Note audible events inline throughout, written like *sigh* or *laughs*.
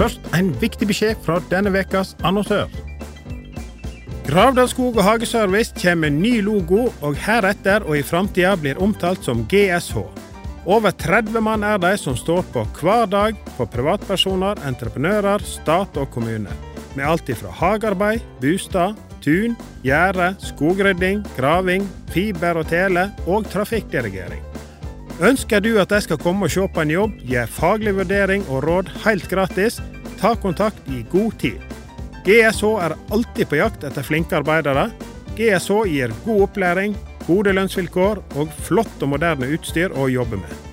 Først en viktig beskjed fra denne ukas annonsør. Gravdal skog og hageservice kommer med ny logo, og heretter og i framtida blir omtalt som GSH. Over 30 mann er de som står på hver dag for privatpersoner, entreprenører, stat og kommune. Med alt ifra hagearbeid, bostad, tun, gjerde, skogrydding, graving, fiber og tele og trafikkdirigering. Ønsker du at jeg skal komme og se på en jobb, gi faglig vurdering og råd helt gratis, ta kontakt i god tid. GSH er alltid på jakt etter flinke arbeidere. GSH gir god opplæring, gode lønnsvilkår og flott og moderne utstyr å jobbe med.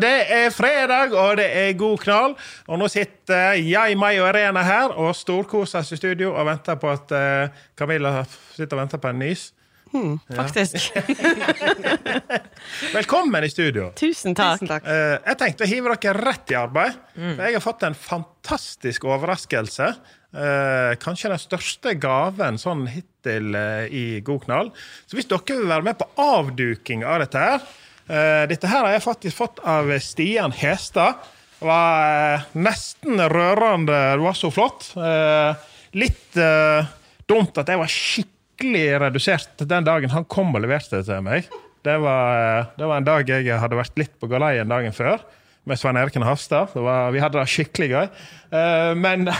Det er fredag, og det er god knall. Og nå sitter jeg, meg og Irene her og storkoser oss i studio og venter på at eh, Camilla sitter og venter på en nys. Faktisk. *laughs* Velkommen i studio. Tusen takk. Eh, jeg tenkte å hive dere rett i arbeid. For jeg har fått en fantastisk overraskelse. Eh, kanskje den største gaven sånn hittil i God knall. Så hvis dere vil være med på avduking av dette her Dette her har jeg faktisk fått av Stian Hestad. Det var eh, nesten rørende. Det var så flott. Eh, litt eh, dumt at jeg var skikkelig redusert den dagen han kom og leverte det til meg. Det var, eh, det var en dag jeg hadde vært litt på galeien dagen før med Svein Eriken Hafstad. Vi hadde det skikkelig gøy. Eh, men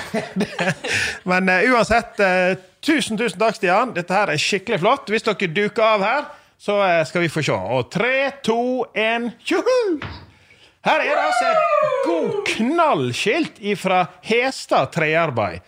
*laughs* men eh, uansett, eh, tusen, tusen takk, Stian. Dette her er skikkelig flott. Hvis dere duker av her, så eh, skal vi få se. Og tre, to, én, tjoho! Her er det altså et god knallskilt fra Hestad Trearbeid.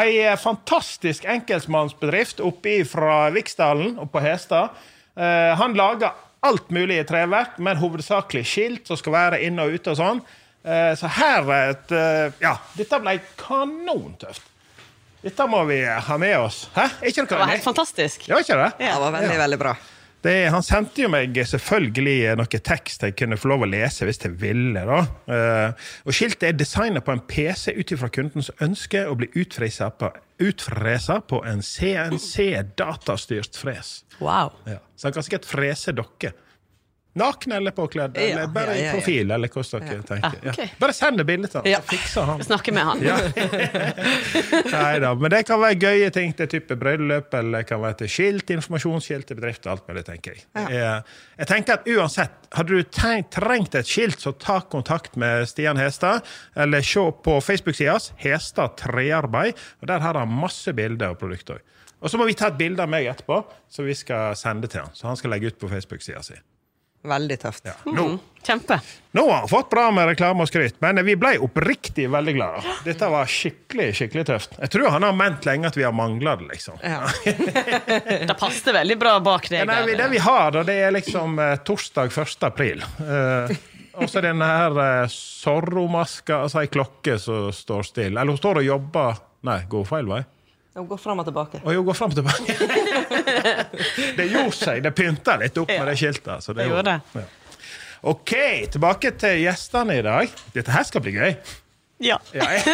Ei eh, fantastisk enkeltmannsbedrift oppe fra Viksdalen oppe på Hestad. Eh, han lager alt mulig i treverk, men hovedsakelig skilt som skal være inne og ute og sånn. Eh, så her er et eh, Ja, dette ble kanontøft. Dette må vi ha med oss. Hæ? Er ikke Det var helt fantastisk. Ja, ikke det? Ja. Det var veldig, veldig bra. Det, han sendte jo meg selvfølgelig noe tekst jeg kunne få lov å lese hvis jeg ville. da. Eh, og Skiltet er designet på en PC ut ifra kundens ønske å bli utfresa på, på en CNC-datastyrt fres. Wow. Ja. Så han kan sikkert frese dere. Nakne eller påkledd, Ja, eller bare ja, ja, i profil, eller hvordan dere tenker. Ah. Ja. Bare send det bildet til Ja. så fikser han. Snakke med han. Ja. *laughs* Nei da, men det kan være gøye ting til type bryllup, eller det kan være til skilt, informasjonsskilt til bedrifter, alt mulig, tenker. Jeg, jeg tenker at uansett, hadde du tenkt, trengt et skilt, så ta kontakt med Stian Hestad, eller se på Facebook-sida hans, Hestad Trearbeid, og der har han masse bilder og produkter. Og så må vi ta et bilde av meg etterpå, så vi skal sende til han. Så han skal legge ut på Facebook-sida si. Veldig tøft. Ja. Nå, Kjempe. nå har han fått bra med reklame og skryt, men vi ble oppriktig veldig glade. Dette var skikkelig skikkelig tøft. Jeg tror han har ment lenge at vi har mangla det, liksom. Ja. *laughs* Det passet veldig bra bak deg. Ja, nei, vi- det vi har, da, det er liksom eh, torsdag 1. april. Eh, og så denne her eh, Zorro-maska, altså ei klokke som står stille. Eller hun står og jobber Nei, går feil vei. Gå fram og tilbake. Og jo, går fram og tilbake. *laughs* det gjorde seg. Det pynta litt opp med det skiltet. Så det Det gjorde Ja. OK, tilbake til gjestene i dag. Dette her skal bli gøy. Ja. Ja, jeg,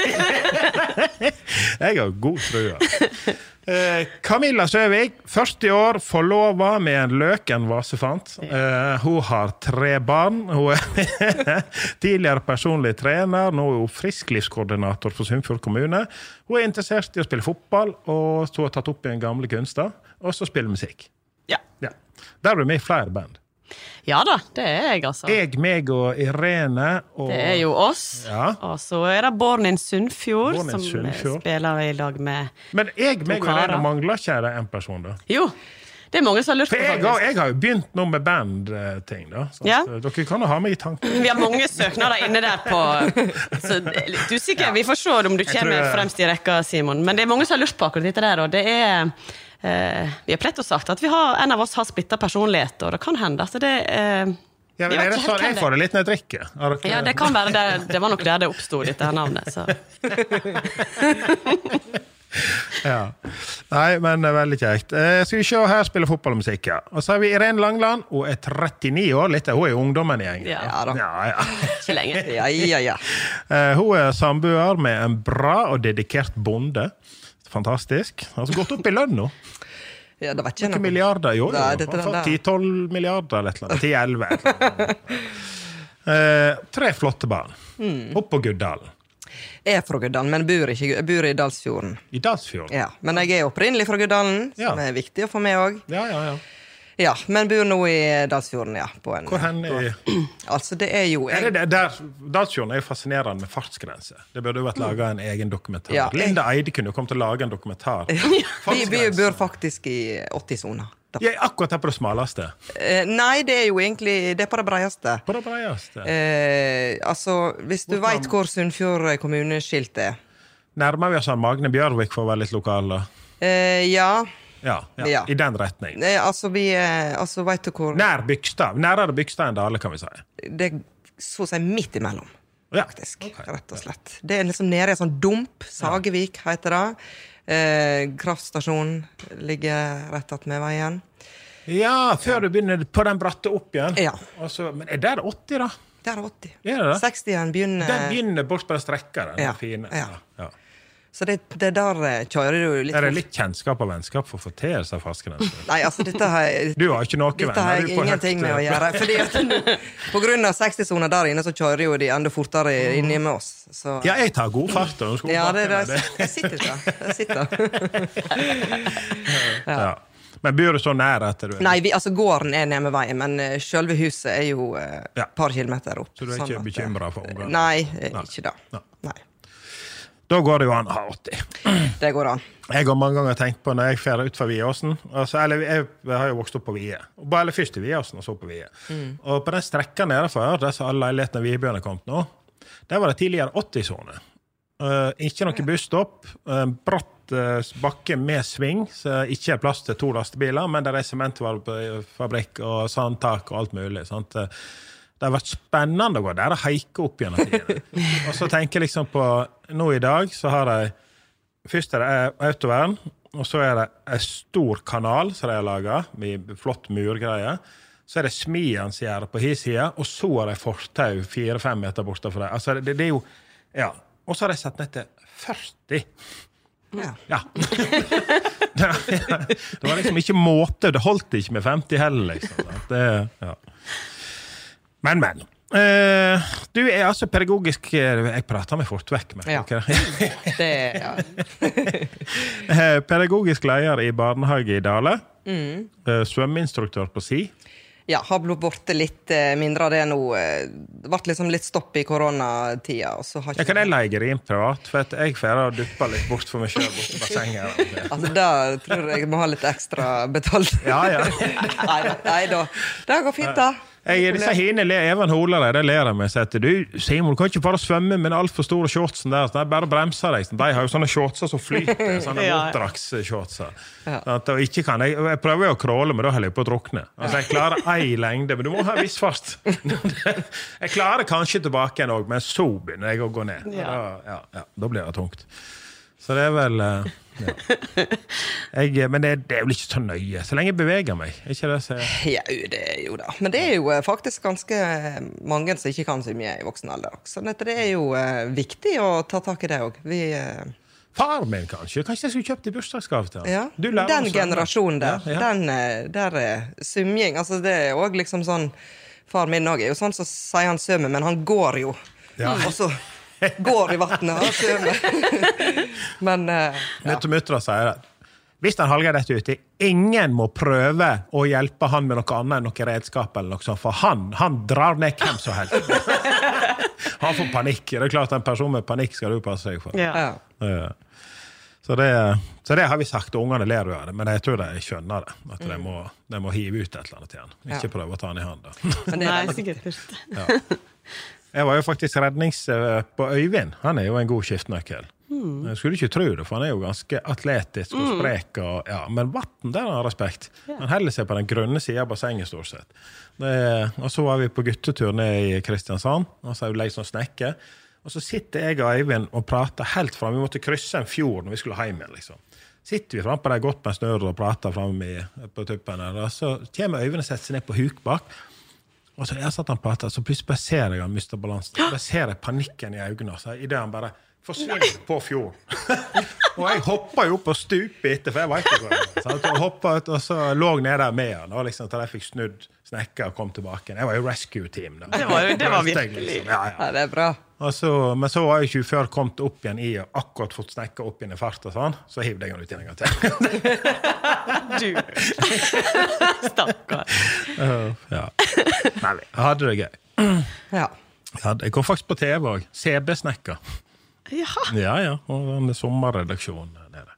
*laughs* jeg har god trua. Eh, Camilla Søvik, 40 år, forlova med en løken vasefant. Eh, hun har tre barn. Hun er *laughs* tidligere personlig trener, nå er hun frisklivskoordinator for Sunnfjord kommune. Hun er interessert i å spille fotball, og så har hun tatt opp igjen gamle kunster. Og så spille musikk. Ja. Ja. Der er vi flere band. Ja da, det er jeg, altså. Jeg, meg og Irene og Det er jo oss. Ja. Og så er det Bornin Sunnfjord, Bornin som eh, Sunnfjord. spiller i lag med Men jeg, meg og. Irene mangler ikke det en person, da? Jo, Det er mange som har lurt på jeg, faktisk. jeg har jo begynt nå med bandting, da. Så Ja. eh, dere kan jo ha meg i tanken. Vi har mange søknader inne der på Så det er usikker. Vi får se om du kommer fremst i rekka, Simon. Men det er mange som har lurt på akkurat dette der, og det er Vi har plett og sagt at vi har, en av oss har splitta personlighet, og det kan hende at det eh, Ja, men er det sånn, jeg får det litt når jeg drikker. Dere- Ja, det kan være det. Det var nok der det oppsto, dette navnet. Så. *laughs* Ja. Nei, men det veldig kjekt. Eh, skal vi se her spiller fotballmusikk, ja. Og så har vi Irene Langland. Hun er 39 år. Litt, hun er ungdommen i gjengen. Ja. Ja da. Ja, ja. *laughs* Ikke lenge. Ja, ja, ja. *laughs* Eh, hun er samboer med en bra og dedikert bonde. Fantastisk. Altså gått opp i lønn nå. ja det vet ikke Noen noe. milliarder i år. 10-12 milliarder eller et eller annet. 10-11. *laughs* Eh, tre flotte barn. Mm. Opp på Guddalen. Jeg er fra Guddalen, men bor, ikke, jeg bor i Dalsfjorden. I Dalsfjorden. Ja, Men jeg er opprinnelig fra Guddalen, som Ja. er viktig å få med òg. Ja, ja, ja. Ja, men bor nå i Dalsfjorden, ja. På en, Hvor hen i *clears throat* Altså, det er jo er det der, der, Dalsfjorden er jo fascinerende med fartsgrense. Det burde jo vært laga en egen dokumentar. Ja. Linda Eide kunne jo kommet til å lage en dokumentar. *laughs* Vi, vi bor faktisk i 80-sona. Jeg er akkurat her på det smaleste. Eh, nei, det er jo egentlig Det er på det breieste. På det breieste. Eh, altså, hvis du veit hvor Sunnfjord kommuneskilt er Nærmer vi oss Magne Bjørvik for å være litt lokal, da? eh, Ja. Ja, ja, Ja. i den retning. Altså, vi eh, Altså, veit du hvor Nær Bygstad. Nærere Bygstad enn Dale, kan vi si. Det er så å si midt imellom, Ja. faktisk. Okay. Rett og slett. Det er liksom nede i en sånn dump. Sagevik heter det. Eh, kraftstasjonen ligger rett attmed veien. Ja, før du begynner på den bratte opp igjen. Ja. Altså, men er det 80, da? Der er 80. Er det det? 60 igjen begynner Den begynner bort på den strekka der. Den Ja, fine. ja. Ja. Så det, det der eh, kjører du litt Er det litt kjennskap og vennskap for å få til disse fartsgrensene? Nei, altså, dette har jeg Du har ikke noe Dette har jeg ingenting med å gjøre. Fordi at *laughs* På grunn av 60-sona der inne, så kjører jo de enda fortere inni med oss. Så. Ja, jeg tar god fart. og Ja, det, det, jeg sitter ikke. Jeg sitter. *laughs* Ja. Men bor du så nær at du Nei, vi, altså gården er nede med veien, men uh, selve huset er jo et et Ja. par kilometer opp. Så du er ikke at, eh, bekymret for ungene? Nei, eh, Nei. ikke det. Nei. Da går det jo an å ha 80. *clears throat* det går an. Jeg har mange ganger tenkt på når jeg drar ut fra Viåsen altså, Eller jeg, jeg har jo vokst opp på Vie. Eller først i Viåsen, og så på Vie. Og på den strekka nedenfor, der som alle leilighetene Viebjørn er kommet nå, der var det tidligere 80-sone. Uh, ikke noe busstopp. Uh, bratt uh, bakke med sving, så ikke er plass til to lastebiler, men der er sementfabrikk og sandtak og alt mulig. sant? Eh, Det har vært spennende å gå der og haike opp gjennom tiden. *laughs* og så tenker jeg liksom på Nå i dag så har de Først er det autovern, og så er det en stor kanal som de har laga, med flott murgreie. Så er det smijansgjerde på hi side, og så er det fortau fire-fem meter borte fra det. Altså, det, det er jo Ja. Og så har de satt ned til 40. Ja. Ja. *laughs* det var liksom ikke måte. Det holdt ikke med 50 heller, liksom. Det, ja. Men, men. Uh, du er altså pedagogisk eh, Jeg prater meg fort vekk. Med, Ja. *laughs* Det, ja. *laughs* Eh, Pedagogisk leder i barnehage i Dale. Mm. Uh, Svømmeinstruktør på si. ja, har blitt borte litt mindre av det nå. Det ble liksom litt stopp i koronatida. og Jeg ikke- kan jeg leie deg inn privat, for jeg får duppe litt bort for meg sjøl borti bassenget. *laughs* Altså, da tror jeg jeg må ha litt ekstra betalt. Ja, ja. Nei. Nei da. Det går fint, da. Jeg, disse hine ler Even Holare de ler av meg sier at du, Simon, du kan ikke bare svømme med den altfor store shortsen der. Sånn, bare bremser deg. De har jo sånne shortser som flyter. *laughs* Sånne Ja. Sånn og ikke kan jeg, jeg prøver jo å crawle, men da holder jeg på å drukne. Altså, Jeg klarer ei lengde, men du må ha en viss fart. *laughs* Jeg klarer kanskje tilbake igjen òg, men så begynner jeg å gå ned. Ja. Da, ja, ja, da blir det tungt. Så det er vel eh, ja. jeg, Men det, det er vel ikke så nøye, så lenge jeg beveger meg. Ikke det så Ja, det er jo det. Men det er jo eh, faktisk ganske mange som ikke kan så mye i voksen alder. Så dette, det er jo eh, viktig å ta tak i det òg. Vi eh, Far min, kanskje. Kanskje jeg skulle kjøpt i bursdagsgave til. Ja, Du den generasjonen der. Ja, ja. Den, eh, der er symjing. Altså, det er òg liksom sånn Far min òg er jo sånn som sier han svømmer, men han går jo. Ja. Og så går i vannet og svømmer. men uh, ja. Mutter'n sier det? Hvis han Hallgeir detter uti, ingen må prøve å hjelpe han med noe annet enn noe redskap, eller noe sånt, for han, han drar ned hvem som helst. *laughs* han får panikk. Det er klart En person med panikk skal du passe deg for. Ja. ja. Ja. Så det, så det har vi sagt, og ungene ler jo av det, men jeg tror de skjønner det. At de, må, de må hive ut et eller annet til han. Ikke Ja. prøve å ta han i hånda. Men det er Nei, sikkert først. *laughs* Jeg var jo faktisk rednings eh, på Øyvind. Han er jo en god skiftenøkkel. Jeg skulle ikke tro det, for han er jo ganske atletisk og sprek. Og, ja, men vann, der har han respekt. Han heller seg på den grønne sida av bassenget, stort sett. Det, og så var vi på guttetur ned i Kristiansand, og så har vi som snekker. snekke. Og så sitter jeg og Øyvind og prater helt fram. Vi måtte krysse en fjord når vi skulle hjem igjen. liksom. Sitter vi frampå der godt med snørr og prater framme på tuppen og så kommer Øyvind og setter seg ned på huk bak. Og så jeg satt han pratet, så plutselig bare ser jeg han mister balansen. Bare ser jeg panikken i øynene altså, idet han bare forsvinner på fjorden. *laughs* og jeg hoppa jo opp og stupte etter, for jeg veit ikke hvor jeg var. Og hoppet ut, og så lå jeg nede med han, og liksom, til jeg fikk snudd snekka og kom tilbake. Jeg var jo rescue team. da. Det var det var virkelig. Liksom. Ja, ja. Ja, det er bra. Og så, men så var jeg ikke før kommet opp igjen i og akkurat fått snekka opp igjen i fart, og sånn, så hivde jeg han ut igjen en gang til. *laughs* Du. Stakkar. ja. Nei, jeg hadde det gøy. Ja. Jeg, kom faktisk på TV òg. CB-snekka. Ja, Ja, ja. Og den sommerredaksjonen der nede.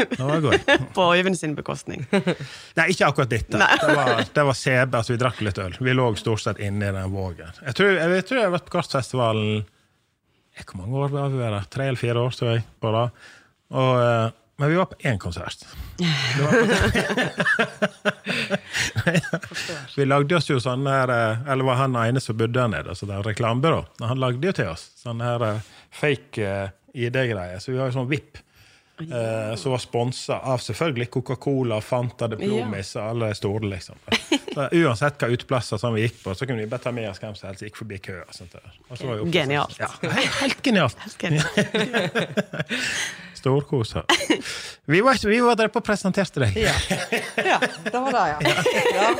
Det var gøy. *laughs* på Øyvind sin bekostning. *laughs* Nei, ikke akkurat dette. Det var, det var CB, altså vi drakk litt øl. Vi lå stort sett inne i den vågen. Jeg tror jeg, jeg, tror jeg har vært på Kartfestivalen Hvor mange år var vi der? Tre eller fire år, tror jeg. på det. Og, eh, men vi var på én konsert. *laughs* Vi lagde oss jo sånn her eh, Eller var han ene som bodde der nede, så det er reklamebyrå. Han lagde jo til oss sånne her eh, fake eh, ID-greier. Så vi har jo sånn VIP. Eh, som var sponsa av selvfølgelig Coca-Cola, Fanta, Diplomis og alle store. liksom. Så uansett hva uteplasser som vi gikk på, så kunne vi bare ta med oss hvem som helst gikk forbi og sånt der. Og oppe- Genialt. Ja, helt, helt genialt. *laughs* Genialt. Storkos her. Vi var, vi var der på og presenterte deg. Ja. ja, det var det, ja. *laughs* ja.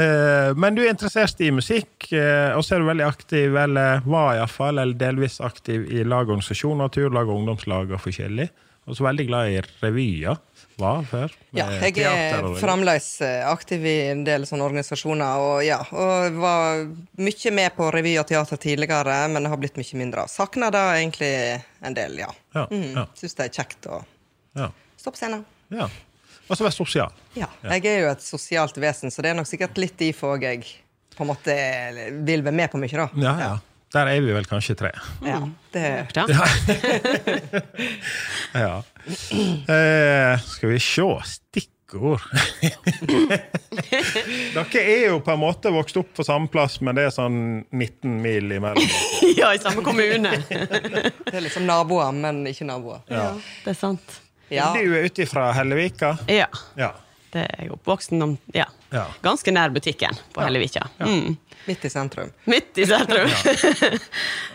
Eh, Men du er interessert i musikk, eh, og så er du veldig aktiv, eller var iallfall, eller delvis aktiv i lag og organisasjoner, turlag og ungdomslag og forskjellig. Og så veldig glad i revyer. Var før. Ja, jeg er fremdeles eh, aktiv i en del sånne organisasjoner, og ja, og var mye med på revy og teater tidligere, men det har blitt mye mindre. Savner det egentlig en del, ja. Ja, Mm. ja, Syns det er kjekt å ja, stå på scenen. ja. Og så være sosial. Ja. Jeg er jo et sosialt vesen, så det er nok sikkert litt derfor jeg på en måte vil være med på mye, da. Ja, ja. Der er vi vel kanskje tre. Ja, det, Ja. *laughs* Ja. Eh, skal vi se Stikkord. *laughs* Dere er jo på en måte vokst opp på samme plass, men det er sånn 19 mil imellom. *laughs* ja, i samme kommune. det er liksom naboer, men ikke naboer. Ja, det er sant. Ja. Du er ute fra Hellevika? Ja. Ja. Det er jeg oppvoksen om ja. Ja. Ganske nær butikken på Hellevika. Mm. Midt i sentrum. Midt i sentrum.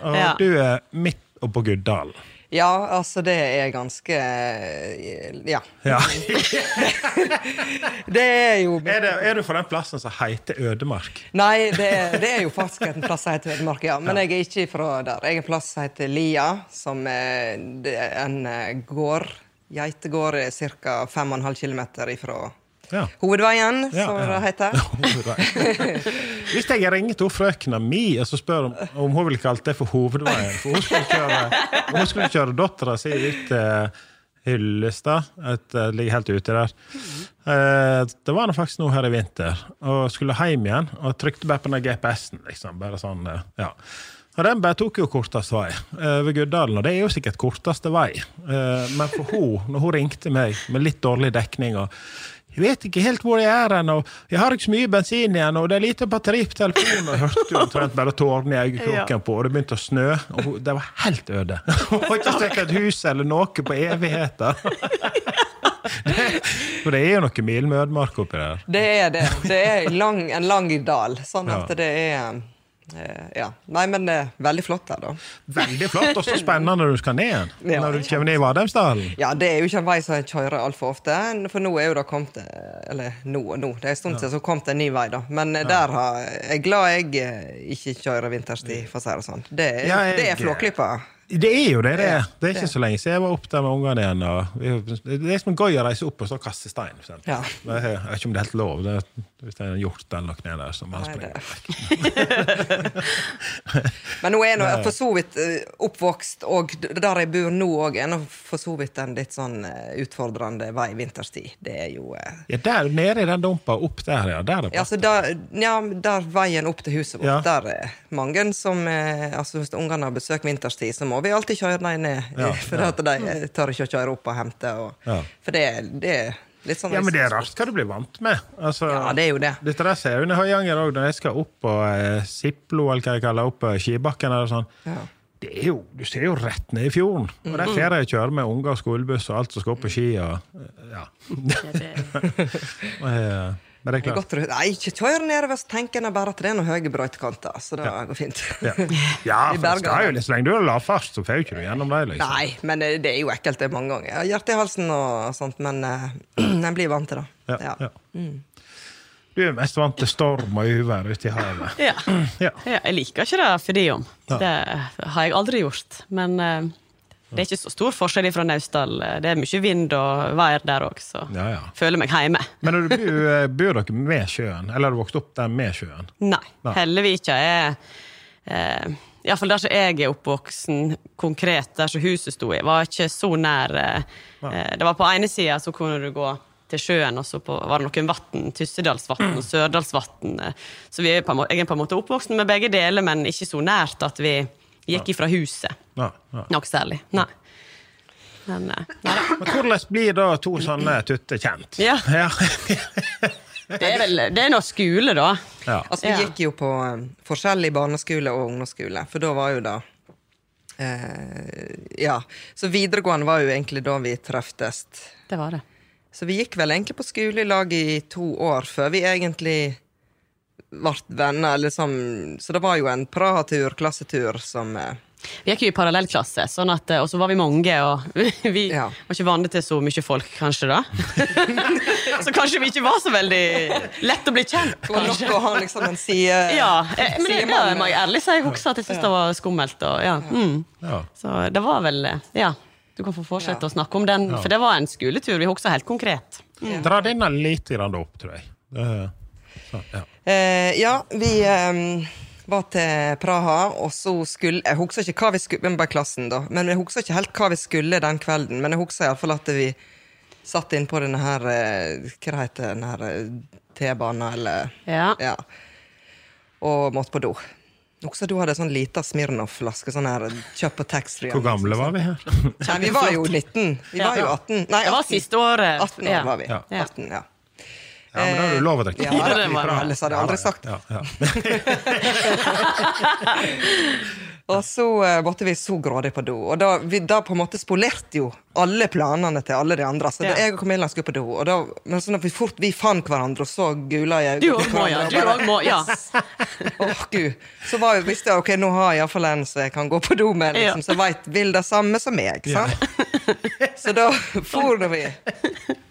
Og *laughs* du er midt oppå Guddalen. Ja, altså, det er ganske Ja. Ja. *laughs* Det er jo Er, det, er du fra den plassen som heter Ødemark? Nei, det er, det er jo faktisk en plass som heter Ødemark, ja. Men jeg er ikke fra der. Jeg er en plass som heter Lia, som er en gård. Geitegård er ca. 5,5 km ifra Ja. hovedveien, Ja, som det heter. *laughs* Hvis jeg ringer til frøkna mi og så spør om, om hun ville kalt det for hovedveien For hun skulle kjøre, hun skulle kjøre dattera si ut til Hyllestad. det eh, ligger helt ute der. Eh, Det var faktisk nå her i vinter. Og skulle hjem igjen og trykte bare på den GPS-en. liksom, bare sånn, eh, ja. Og den bare tok jo kortest vei over Guddalen, og det er jo sikkert korteste vei. Eh, men for hun, når hun ringte meg med litt dårlig dekning og jeg vet ikke helt hvor jeg er og jeg har ikke så mye bensin igjen, og det er lite batteri på telefonen. Jeg hørte jo omtrent bare tårene i øyekroken på, og det begynte å snø. Og det var helt øde. *laughs* Hun har ikke sett et hus eller noe på evigheter. *laughs* Det- For det er jo noe mil med ødemark oppi der. Det er det. Det er lang, en lang dal, sånn at det er Ja. Nei, men er veldig flott der, da. Veldig flott, og så spennende når du skal ned. *laughs* Ja. Når du kommer ned i Vadheimsdalen. Ja, det er jo ikke en vei som jeg kjører altfor ofte, for nå er jo det kommet eh, Eller nå og nå, det er en stund siden så kom det en ny vei, da. Men ja. der har, jeg er glad jeg eh, ikke kjører vinterstid, for å si det sånn. Det er, Ja, jeg- det er Flåklypa. Det er jo det det er. Det er ikke så lenge siden jeg var opp der med ungene igjen. Og det er som gøy å reise opp og og kaste stein. Ja. Det er- Jeg vet ikke om det er helt lov. Det hvis det er en hjort eller noe nede der som bare springer. *laughs* Men nå er nå for så vidt eh, oppvokst, og der jeg bor nå òg, er nå for så vidt en litt sånn eh, utfordrende vei vinterstid. Det er jo eh, Ja, der nede i den dumpa, opp der, ja. Der er Ja, altså, der, ja, der veien opp til huset vårt, Ja. der er mange som eh, altså Hvis ungene har besøk vinterstid, så må vi alltid kjøre dem ned. Ja, *laughs* for at de eh, tør ikke å kjøre opp og hente. Og, Ja. For det, det er litt sånn Ja, men det er rart hva du blir vant med. Altså, Ja, det er jo det. Dette der ser jeg under Høyanger òg, når jeg skal opp på eh, Siplo, eller hva jeg kaller opp på Skibakken. Eller sånn. Ja. Det er jo, du ser jo rett ned i fjorden. Og der får jeg kjøre med unger og skolebuss og alt som skal opp på ski. Og, eh, *laughs* ja. Eh, det er Det klart. godt, nei, ikke kjør nedover, så tenker en bare at det er noen høye brøytekanter. Så det går fint. Ja, ja *laughs* for det skal jo litt så lenge du er lavfart, så får jo ikke du gjennom det. Liksom. Nei, men det det er jo ekkelt det mange ganger. Hjerte i halsen og sånt, men uh, *clears throat* en blir vant til det. Ja, ja. Du er mest vant til storm og uvær ute i havet. Ja. *clears throat* Ja. Ja, jeg liker ikke det for de om. Det har jeg aldri gjort. Men eh, det er ikke så stor forskjell fra Naustdal. Det er mye vind og vær der òg, så Ja, ja. føler meg hjemme. Men du bor, eh, bor dere med sjøen? Eller har du vokst opp der med sjøen? Nei, Nei. Hellevika. Jeg, eh, Iallfall der som jeg er oppvoksen, konkret der som huset sto i, var ikke så nær eh, eh, Det var på ene sida så kunne du gå til sjøen, og så på, var det noen vann, Tyssedalsvatn og Sørdalsvatn. eh, Så vi er på jeg er på en måte oppvoksen med begge deler, men ikke så nært at vi gikk ifra huset. Ja, ja. Noe særlig. Nei. Men eh, nei da. Men hvordan blir da to sånne tutter kjent? Ja. ja. Det er vel det er noe skole, da. ja. Altså, vi gikk jo på um, forskjellig barneskole og ungdomsskole, for da var jo det eh, Ja. Så videregående var jo egentlig da vi treftes. Det var det. Så vi gikk vel egentlig på skole i lag i to år før vi egentlig ble venner. Liksom. Så det var jo en Praha-tur, klassetur, som eh, Vi gikk jo i parallellklasse, sånn at, og så var vi mange, og *laughs* vi Ja. var ikke vant til så mye folk, kanskje, da. *laughs* så kanskje vi ikke var så veldig lett å bli kjent. Det var nok å ha liksom en side... Ja, eh, men det, det sidemann. må jeg ærlig si. Jeg husker at jeg syntes det var skummelt. Og, ja. Mm. Ja. Så det var vel eh, Ja, du kan få fortsette å snakke om den, for det var en skoletur. Vi husker helt konkret. Dra denne litt opp, tror jeg. Det- Så, ja. Eh, ja, vi eh, var til Praha, og så skulle Jeg husker ikke hva vi skulle Men bare klassen, da. Men jeg husker ikke helt hva vi skulle den kvelden. Men jeg husker iallfall at vi satt inn på denne her eh, Hva heter den her eh, T-banen, eller Ja. Ja. Og måtte på do. Også du hadde sånn lita Smirnoff-flaske. Sånn her kjøpt på taxfree. Hvor gamle var vi her? Nei, vi var jo 19. Vi var jo 18. Nei, Det var siste året. 18 år Ja. var vi. Ja. 18, ja. Ja, men da har du lov å drikke. Ja, det var ellers hadde jeg aldri sagt Ja, ja. *laughs* *laughs* Og så eh, måtte vi så grådig på do. Og da, vi, da på en måte spolerte jo alle planene til alle de andre. Så da Ja. jeg og Camilla skulle på do, og da, men sånn at vi fort vi fant hverandre og så gula i Du øynene. òg må, ja. Du òg må, ja. Åh, Gud. Så var visste jeg ok, nå har jeg iallfall en som jeg kan gå på do med, liksom, Ja. så jeg veit vil det samme som meg. Sant? Så da for vi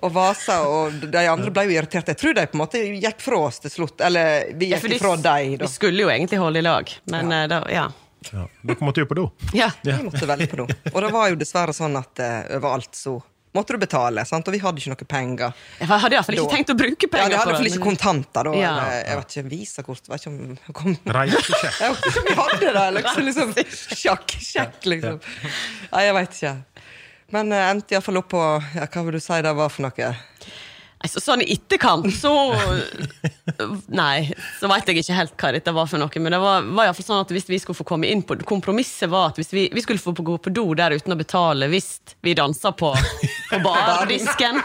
og vasa, og de andre ble jo irriterte. Jeg tror de på en måte gikk fra oss til slutt. Eller vi Ja, gikk de- ifra dem. Vi skulle jo egentlig holde i lag, men ja. da, ja. Ja. Dere måtte jo på do. ja. Vi måtte veldig på do. Og det var jo dessverre sånn at uh, overalt så måtte du betale, sant? og vi hadde ikke noe penger. Jeg hadde iallfall ikke Da- tenkt å bruke Ja, penger de hadde på iallfall ikke kontanter da. Ja. eller, Jeg vet ikke, visakort vet ikke om det kom Reisesjekk. *laughs* Jeg vet ikke om vi hadde det, liksom. liksom sjakk, sjekk, liksom. Nei, jeg veit ikke. Men jeg endte iallfall opp på ja, Hva vil du si det var for noe? Altså, sånn i etterkant, så Nei, så veit jeg ikke helt hva dette var for noe. Men det var, var fall sånn at hvis vi skulle få komme inn på Kompromisset var at hvis vi, vi skulle få gå på do der uten å betale hvis vi dansa på, på *laughs* bardisken.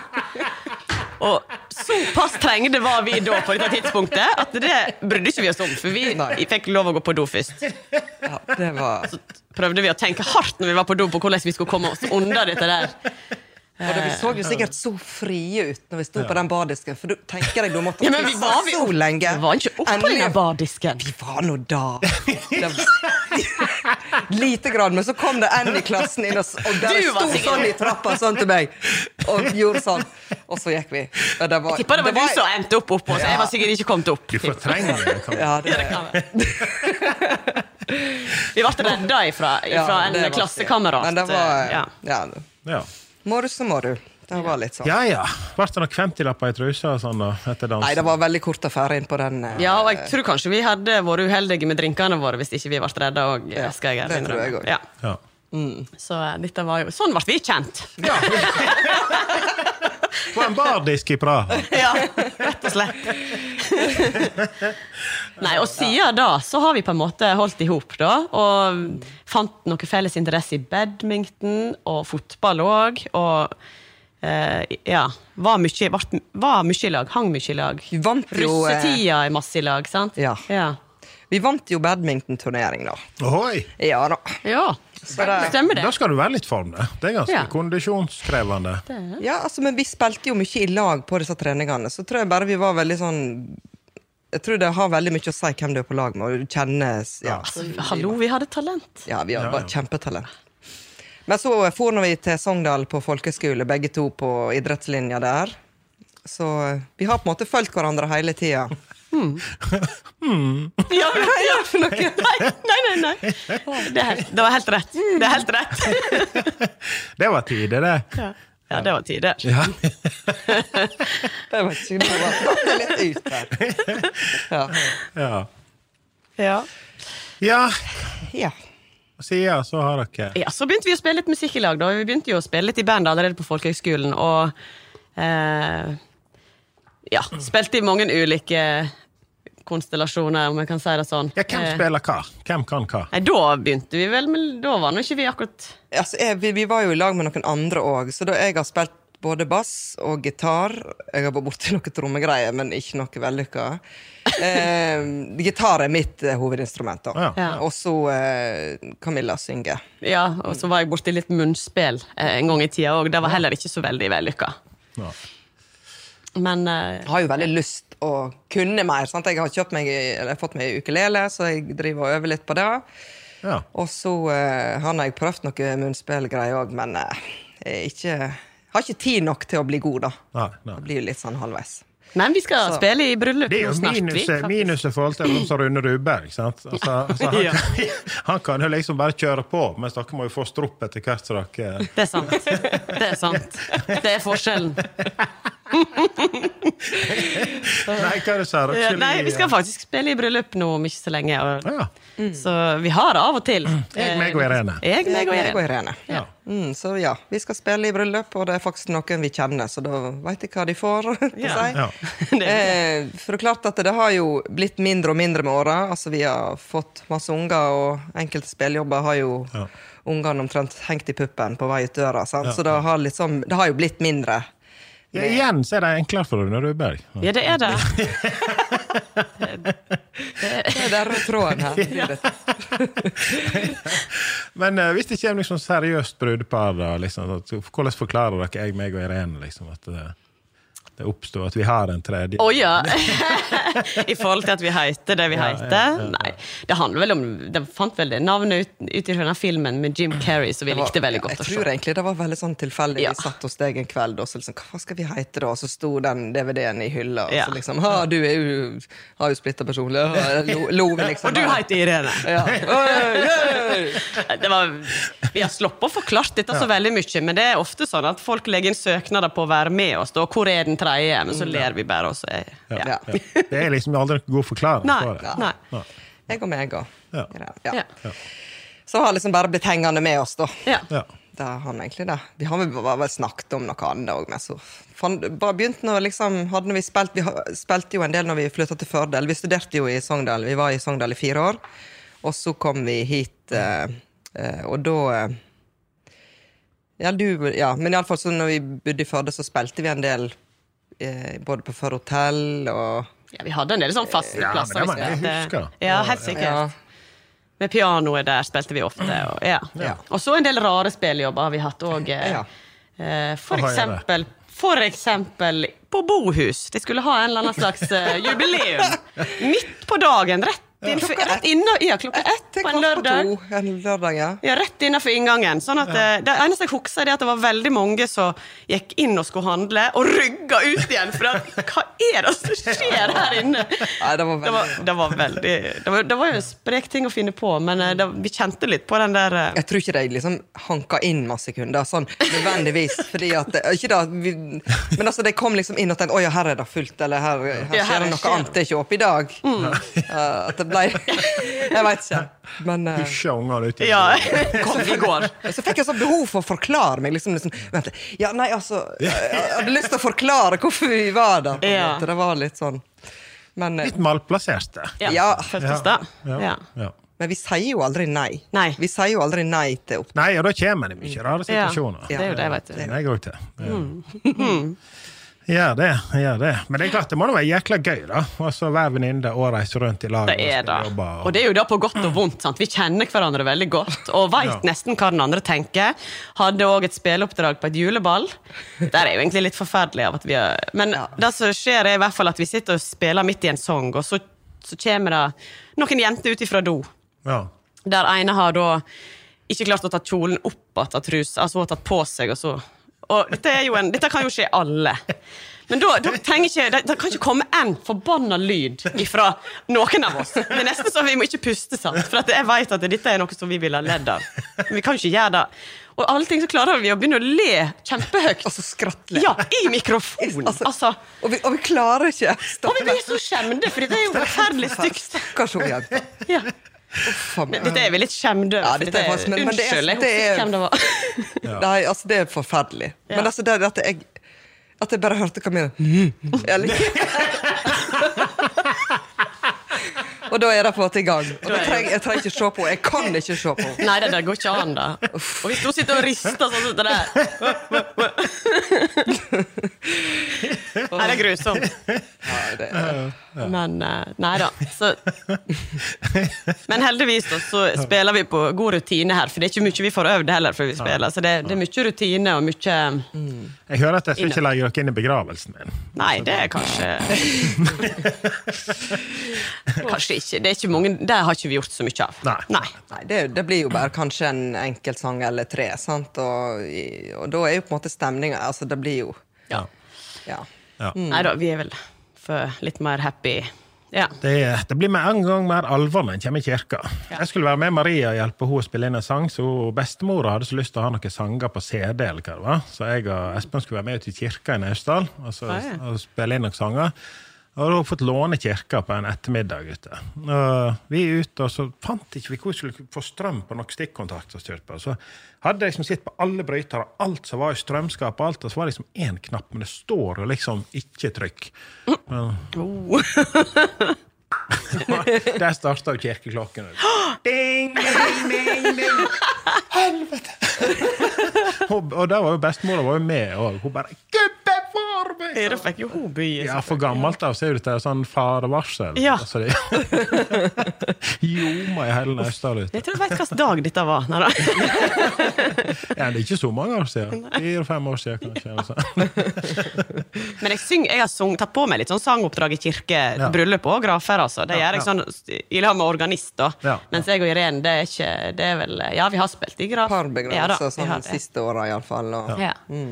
Og såpass trengde var vi da på dette tidspunktet at det brydde ikke vi oss om. For vi Nei. fikk lov å gå på do først. Ja, det var Prøvde vi å tenke hardt når vi var på do på hvordan vi skulle komme oss unna dette der. Og det, Vi så jo sikkert så frie ut når vi sto på den bardisken, for du tenker deg du måtte Ja, men vi var, vi, så lenge. vi var ikke oppe på den bardisken. Vi var nå da. *laughs* Det var- *laughs* Lite grann, men så kom det en i klassen inn, og, og der Du sto sånn i trappa sånn til meg, og gjorde sånn. Og så gikk vi. Og det var, Tippa det var du som endte opp oppå, så jeg var sikkert ikke kommet opp. Du fortrenger det. Ja, det, Ja, det. Vi ble *laughs* redda ifra, ifra Ja, en var- klassekamerat. Men det var ja. Ja. Ja. Må du, så må du. Det var litt sånn. ja ja. Ble det noen 50-lapper i trusa og sånn da, etter dansen? Nei, det var veldig kort affære inn på den. eh, Ja, og jeg tror kanskje vi hadde vært uheldige med drinkene våre hvis ikke vi ble redda òg. Ja, skal jeg det tror jeg innrømme. også. Ja. Ja. Så eh, dette var jo Sånn ble vi kjent! *laughs* *laughs* På en bardisk i Praha. *laughs* Ja, rett og slett. *laughs* Nei, og siden da så har vi på en måte holdt i hop, da. Og fant noe felles interesse i badminton og fotball òg. Og eh, ja, var mye, var, var mye i lag. Hang mye i lag. Vant jo eh, Russetida er masse i lag, sant? Ja. Ja. Vi vant jo badmintonturnering, da. Ohoi! Ja da. ja. Det, Stemmer det. Da skal du være litt form, det. Det er ganske Ja. kondisjonskrevende. ja, altså, men vi spilte jo mye i lag på disse treningene, så tror jeg bare vi var veldig sånn Jeg tror det har veldig mye å si hvem du er på lag med, og du kjenner ja, så Hallo, vi hadde talent. Ja, vi har Ja, bare ja. kjempetalent. Men så for vi til Sogndal på folkeskole, begge to på idrettslinja der. Så eh, vi har på en måte fulgt hverandre hele tida. *laughs* Ja, ja. *laughs* Nei, nei, nei. nei. Det, er det var helt rett. Det er helt rett. *laughs* Det var tide, det. Ja, det var tider. Ja. Det var datt det litt ut her. Ja. ja. Ja. ja. ja. Siden så har dere Ja, Så begynte vi å spille litt musikk i lag. da. Vi begynte jo å spille litt i band allerede på folkehøgskolen. Og eh, ja, spilte i mange ulike konstellasjoner, om jeg kan si det sånn. Ja, hvem Eh, spiller hva? Hvem kan hva? Nei, Da begynte vi vel, men da var nå ikke vi akkurat Altså, jeg, vi, vi var jo i lag med noen andre òg, så da jeg har spilt både bass og gitar Jeg har vært borti *laughs* noe trommegreier, men ikke noe vellykka. Eh, gitar er mitt eh, hovedinstrument, da. Ja. Ja. Og så eh, Camilla synger. Ja, og så var jeg borti litt munnspill eh, en gang i tida òg. Det var heller ikke så veldig vellykka. Ja. Men eh, Jeg har jo veldig lyst å kunne mer. Sant? Jeg har kjøpt meg, eller fått meg ukulele, så jeg driver og øver litt på det. Ja. Og så uh, har jeg prøvd noe munnspillgreier òg, men uh, jeg ikke, har ikke tid nok til å bli god, da. Nei, nei. Det blir litt sånn halvveis. Men vi skal Så- spille i bryllup Det er jo minuset minus i forhold til sånn som Rune Rudberg. sant? *laughs* Altså, altså, han, Ja. kan, han kan jo liksom bare kjøre på, mens dere må jo få stropp etter hvert. Det er sant. Det er sant. Det er forskjellen. *laughs* *laughs* Nei, hva er det dere? Ja, Nei, vi skal faktisk spille i bryllup nå om ikke så lenge. Og, Ja. Så vi har av og til. Jeg, meg og Irene. Jeg, meg og Jeg og Irene. Irene. Ja. Mm, så ja, vi skal spille i bryllup, og det er faktisk noen vi kjenner, så da veit jeg hva de får. *laughs* Ja. Si. Ja. *laughs* Eh, for det er klart at det har jo blitt mindre og mindre med åra. Altså, vi har fått masse unger, og enkelte spillejobber har jo Ja. ungene omtrent hengt i puppen på vei ut døra. Sant? Ja, Så det har, liksom, det har jo blitt mindre. Ja, igjen så er det enklere for deg når du er i Berg. Ja, det er det. *laughs* Det er den røde tråden her. *laughs* Men uh, hvis det kommer liksom seriøst brudepar, da, liksom, at, hvordan forklarer dere jeg, meg og Irene liksom, at det, det oppstår at vi har en tredje? Å ja! *laughs* I forhold til at vi heter det vi Ja, heter? ja, ja, ja. Nei. Det handler vel om De fant vel det navnet ut, ut i denne filmen med Jim Carrey, som vi likte veldig godt jeg tror egentlig det var veldig sånn tilfeldig. Ja. Vi satt hos deg en kveld, og så liksom, hva skal vi hete da? Og så sto den DVD-en i hylla, og Ja. så liksom Ha, du er jo, har jo splitta personlig. Ja, Lo, lo liksom. *laughs* Og du heter Irene! ja. *laughs* Det var, vi har sluppet å forklare dette så veldig mye, men det er ofte sånn at folk legger inn søknader på å være med oss. Da, hvor er den tredje? Men så ler vi bare, Også. Ja. ja. Ja. Det er liksom aldri noen god forklaring Nei. på det. nei. Jeg og meg òg. Ja. ja. Ja. Så har liksom bare blitt hengende med oss, da. Ja. Ja. Det har han egentlig det. Vi har vel vel snakket om noe annet òg, men så fan, bare begynte nå liksom hadde vi spilt Vi spilte jo en del når vi flytta til Førde. Vi studerte jo i Sogndal. Vi var i Sogndal i fire år. Og så kom vi hit, eh, eh, og da eh, Ja, du Ja, men iallfall så når vi bodde i Førde, så spilte vi en del både på Førde hotell og ja, vi hadde en del sånn faste Ja, men det må jeg husker. Ja, helt sikkert. Ja. Med pianoet der spilte vi ofte. Og, ja. Ja. og så en del rare spilljobber har vi hatt òg. Ja. For Hva er det? eksempel for eksempel på Bohus. De skulle ha en eller annen slags eh, jubileum. *laughs* Midt på dagen, rett inn, rett inna, ja, klokka ett Til på en kvart på lørdag. to en lørdag, ja. Ja, Rett innenfor inngangen. Sånn at ja. Det eneste jeg husker, er at det var veldig mange som gikk inn og skulle handle, og rygga ut igjen. For at, hva er det som skjer her inne? Nei, det var Det var, veldig det var veldig Det var, det var jo en sprek ting å finne på, men eh, vi kjente litt på den der eh, Jeg tror ikke de liksom hanka inn masse kunder, sånn nødvendigvis. fordi at, Ikke da, vi, men altså, de kom liksom inn og tenkte å ja, her er det fullt, eller her, her skjer det noe annet, det er ikke åpent i dag. Uh, at det ble Jeg veit ikke. Men uh, Pusha ungene ut. i- Ja, kom, vi går. *laughs* så fikk jeg sånn behov for å forklare meg. liksom, liksom Vent, ja, nei, altså Jeg hadde lyst til å forklare hvorfor vi var der. på Ja. måte. Det var litt sånn Men, eh, Litt malplasserte. Ja, Ja. føltes det. Ja. Ja. men vi sier jo aldri nei. Nei. Vi sier jo aldri nei til opp... Nei, og da kommer det mye rare Ja, situasjoner. det er jo det, vet du. Det er jeg òg til. Ja. Gjør det, gjør det. Men det er klart, det må da være jækla gøy, da. Og så være venninne og reise rundt i lag. Det er og det. jobbe, og- Og det er jo det på godt og vondt. sant? Vi kjenner hverandre veldig godt og veit Ja. nesten hva den andre tenker. Hadde òg et spilleoppdrag på et juleball. Det er jo egentlig litt forferdelig av at vi er Men det som skjer, er i hvert fall at vi sitter og spiller midt i en sang, og så, så kommer det noen jenter ut ifra do. Ja. Der ene har da ikke klart å ta kjolen opp igjen av trusa, altså hun har tatt på seg, og så Og dette, en, dette kan jo skje alle. Men da, da, trenger ikke, det, det kan ikke komme en forbanna lyd ifra noen av oss. Det er nesten så vi må ikke puste, sant? for jeg vet at dette er noe som vi ville ha ledd av. Men vi kan ikke gjøre det. Og alle ting så klarer vi å begynne å le kjempehøyt. Altså skrattle. Ja, i mikrofonen. Altså, Altså, og, vi, og vi klarer ikke Stopp. og vi blir så skjemte, for det er jo forferdelig stygt. Stakkars hun jenta. Ja. Dette er vi litt skjemte over. Ja, Unnskyld, jeg det husker ikke hvem det var. *laughs* Nei, altså, det er forferdelig. Ja. Men altså, det er at jeg At jeg bare hørte Camilla Eller *laughs* Og da er det på en måte i gang. Og da trenger, jeg trenger ikke se på henne. Jeg kan ikke se på henne. Nei, det der går ikke an, da. Og hvis hun sitter og rister sånn som det der Nei, det er grusomt. Nei, det er- Men eh, nei da. Så. Men heldigvis da, så spiller vi på god rutine her, for det er ikke mye vi får øvd heller før vi spiller. Så det, det er mye rutine og mye Jeg hører at jeg skal ikke legge dere inn i begravelsen min. Nei, det er kanskje *laughs* Kanskje ikke. Det er ikke mange Det har ikke vi gjort så mye av. Nei. Nei. Nei, det, det blir jo bare kanskje en enkeltsang eller tre, sant? Og, og da er jo på en måte stemninga Altså, det blir jo Ja. Ja. Nei da, vi er vel for litt mer happy. Ja. Det, det blir med en gang mer alvor når en kommer i kirka. Jeg skulle være med Maria og hjelpe henne å spille inn en sang, så bestemora hadde så lyst til å ha noen sanger på CD. eller hva det var. Så jeg og Espen skulle være med ut i kirka i Naustdal og, så- ja. og spille inn noen sanger. Og da fått låne kirka på en ettermiddag ute. Og vi er ute, og så fant ikke vi hvor vi skulle få strøm på nok stikkontakt. og styrt på. Så hadde jeg liksom sett på alle brytere, alt som var i strømskap, og alt, og så var det liksom én knapp, men det står jo liksom ikke trykk. Men, *laughs* Der starta jo kirkeklokken. Ding, ding, ding, ding. Helvete! og, og der var jo bestemora med, og hun bare Gud *laughs* Da fikk jo hun by. Ja, For gammelt av så er jo dette sånn farevarsel. Ja. Altså, det ljomer i hele Naustdal ute. Jeg tror jeg vet hvilken dag dette var. Nei, da. *laughs* Ja, det er ikke så mange år siden. Fire-fem år siden, kanskje. Altså. *laughs* Men jeg, syng, jeg har sung, tatt på meg litt sånn sangoppdrag i kirke, Ja. bryllup og grafer. Altså. Det Ja, gjør jeg sånn i lag med organist. da. Ja. Mens jeg og Irene, det er ikke det er vel, Ja, vi har spilt i graf. Par begravelser ja, sånn de siste åra, iallfall. Og... Ja. ja.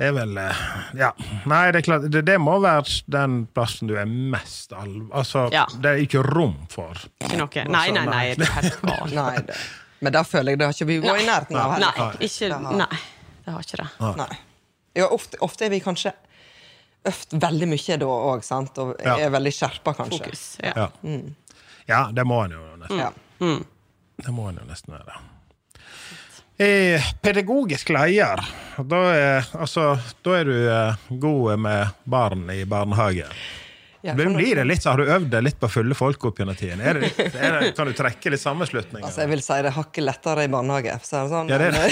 Det er vel eh, Ja. Nei, det er klart, det, det må være den plassen du er mest alv... Altså, Ja. det er ikke rom for Ikke noe. Nei, nei, nei. Det er helt *laughs* galt. Nei, det. Men da føler jeg det har ikke vi vært i nærheten av Nei, ikke, Det har- nei, det har ikke det. Nei. Ja, ofte, ofte er vi kanskje øvd veldig mye da òg, sant? Og Ja. er veldig skjerpa, kanskje. Fokus. Ja. Ja, ja det må en jo nesten. Mm. Det må en jo nesten være. Eh, pedagogisk leder, da er, altså, da er du eh, god med barn i barnehage. Ja, Blir det litt, så Har du øvd deg litt på fulle folk opp gjennom tiden? Er det, er det, kan du trekke litt sammenslutninger? Altså, jeg vil si det hakket lettere i barnehage. Så det sånn, Ja, det er det.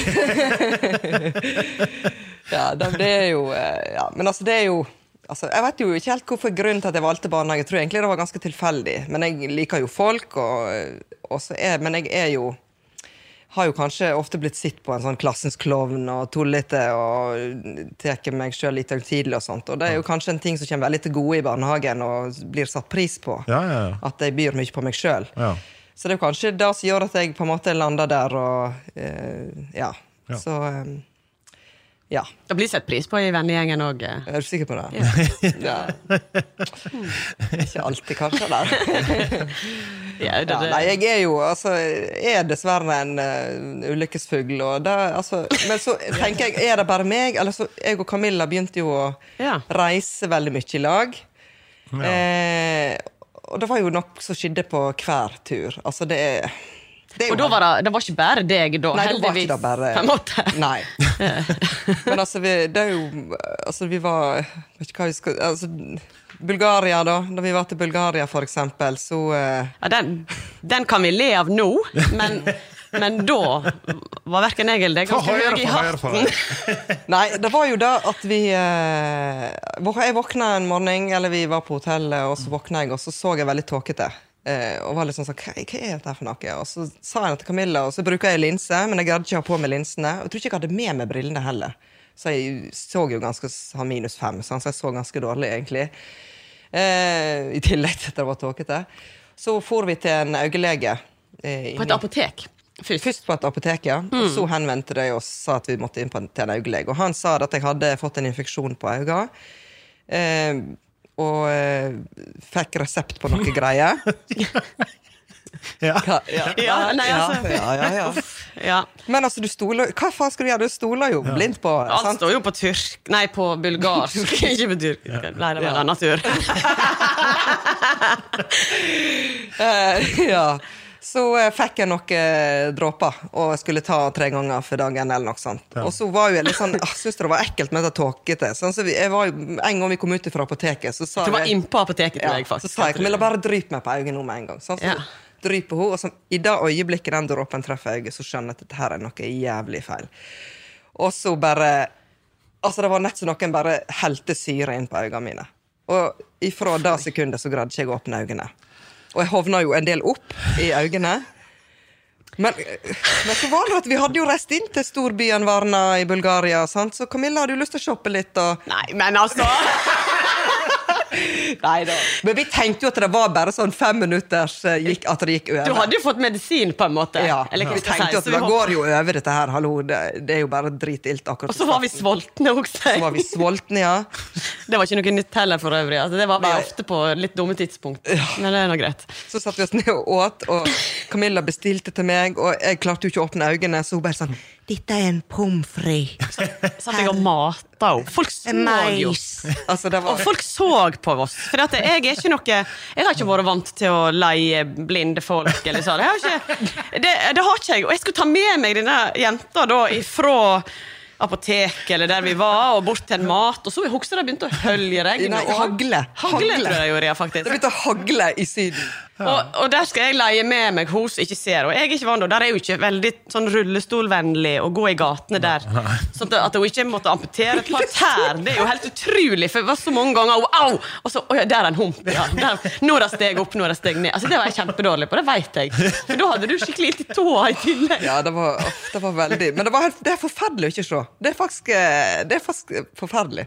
*laughs* ja, det, er jo eh, Ja, men altså, det er jo altså, Jeg vet jo ikke helt hvorfor grunnen til at jeg valgte barnehage. Jeg tror egentlig det var ganske tilfeldig. Men jeg liker jo folk, og, og så er, men jeg er jo har jo kanskje ofte blitt sett på en sånn klassens klovn og tullete og tar meg sjøl litt høytidelig og sånt. Og det er jo kanskje en ting som kommer veldig til gode i barnehagen og blir satt pris på. Ja, ja, ja. At jeg byr mye på meg sjøl. Ja. Så det er jo kanskje det som gjør at jeg på en måte lander der og eh, ja. Ja. Så eh, ja. Det blir sett pris på i vennegjengen òg. Er du sikker på det? Ja. *laughs* *laughs* Ikke alltid, kanskje. Der. *laughs* *laughs* Ja, det, Ja, det, nei, jeg er jo altså, er dessverre en uh, ulykkesfugl. Altså, men så *laughs* tenker jeg, er det bare meg? Eller så, jeg og Camilla begynte jo å Ja. reise veldig mye i lag. Eh, og det var jo noe som skjedde på hver tur. Altså, det er og da var det, det var ikke bare deg, da, Nei, det var ikke det bare På en måte. Nei. *laughs* Men altså, vi, det er jo Altså, vi var Vet ikke hva vi skal altså, Bulgaria, da. Da vi var til Bulgaria, for eksempel, så uh... Ja, den, den kan vi le av nå, men, men da var verken jeg eller deg ganske høye i hatten. Nei, det var jo da at vi uh, Jeg våkna en morgen, eller vi var på hotellet, og så våkna jeg, og så så jeg veldig tåkete. Eh, og var litt sånn sånn, hva, hva er dette for noe? Og så sa jeg det til Camilla, og så bruker jeg linse, men jeg gadd ikke ha på meg linsene. Og jeg tror ikke jeg hadde med meg brillene heller. Så jeg så jo ganske har minus fem, så jeg så ganske dårlig, egentlig. Eh, I tillegg til at det var tåkete. Så for vi til en øyelege. Eh, På et apotek. Først. Først på et apotek, ja. Og så henvendte de oss sa at vi måtte inn på en, til en øyelege. Og han sa at jeg hadde fått en infeksjon på øynene. Eh, og eh, fikk resept på noe greier. *laughs* Ja. Ja, ja. Ja, nei, altså. ja, ja, ja. Ja. Men altså, du stoler Hva faen skal du gjøre? Du stoler jo blindt på Alt sant? står jo på turk Nei, på bulgarsk. *laughs* Ikke på turk. Nei, det var en annen tur. uh, *laughs* ja. Så eh, fikk jeg noen eh, dråper og skulle ta tre ganger for dagen. eller noe sånt. Og så var jo jeg litt sånn, jeg syntes det var ekkelt med det tåkete. Sånn, så jeg var jo, en gang vi kom ut fra apoteket, så sa Du var jeg innpå apoteket, ja, jeg, faktisk. Så sa jeg Camilla, bare dryp meg på øynene nå med en gang. Sånn, så Ja. dryper hun, og så, i det øyeblikket den dråpen treffer øyet, så skjønner jeg at dette her er noe jævlig feil. Og så bare Altså, det var nett som noen bare helte syre inn på øynene mine. Og ifra det sekundet så greide ikke jeg å åpne øynene. Og jeg hovna jo en del opp i øynene. Men, men så var det at vi hadde jo reist inn til storbyen Varna i Bulgaria, sant? så Camilla hadde du lyst til å shoppe litt. og... Nei, men altså Neida. Men vi tenkte jo at det var bare sånn fem minutters eh, gikk, at det gikk over. Du hadde jo fått medisin, på en måte. ja, Eller Vi tenkte jo at det går jo over, dette her. Hallo, det, det er jo bare dritilt akkurat. Og så var vi sultne også. Så var vi sultne, ja. Det var ikke noe nytt heller, for øvrig. Altså, det var Nei. ofte på litt dumme tidspunkt. Men det er nå greit. Så satte vi oss ned og åt, og Camilla bestilte til meg, og jeg klarte jo ikke å åpne øynene, så hun bare sånn Dette er en pommes frites. *laughs* Satt jeg og mata henne. Folk så jo. Altså, det Og folk så på oss. For at jeg er ikke noe Jeg har ikke vært vant til å leie blinde folk. Eller så. Jeg har ikke, det, det har ikke jeg. Og jeg skulle ta med meg denne jenta da ifra apoteket eller der vi var, og bort til en mat. Og så husker jeg det begynte å høljeregne. Nei, og- hagle. Hagle, tror jeg det gjorde, ja, Det begynte å hagle i Syden. Og, og der skal jeg leie med meg hun som ikke ser. Og jeg er ikke vant, og der er jo ikke veldig sånn rullestolvennlig å gå i gatene der. Sånn at, at hun ikke måtte amputere et par tær. Det er jo helt utrolig, for det var så mange ganger hun au! Og så Oi, der er en hump. Ja. Der, nå er det steg opp, nå er det steg ned. Altså, det var jeg kjempedårlig på, det vet jeg. For da hadde du skikkelig ilt i tåa i tillegg. Ja, det var, det var veldig Men det, var helt, det er forferdelig å ikke se. Det er faktisk, eh, det er faktisk forferdelig.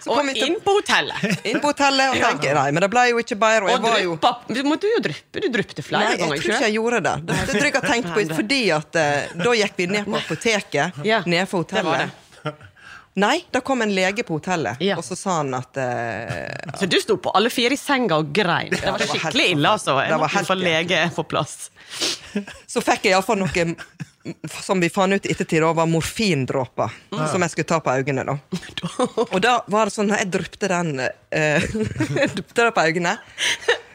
Så kom Og inn på hotellet. inn på hotellet og tenke, Nei, men det ble jo ikke bedre. Og Og dryppa. Du måtte jo dryppe. Du dryppet flere Nei, jeg ganger, tror ikke jeg gjorde det. Det, det tror jeg har tenkt på *laughs* Fordi at eh, da gikk vi ned på apoteket Ja, nede for det var hotellet. Nei, da kom en lege på hotellet, Ja. og så sa han at eh, Så du sto på alle fire i senga og grein. Det var det skikkelig ille, altså. Jeg Det var måtte få lege på plass. Så fikk jeg iallfall noe som vi fant ut i ettertid, var morfindråper. Som jeg skulle ta på øynene. da. *laughs* Og da var det sånn, jeg dryppte den eh, *laughs* dryppte det på øynene,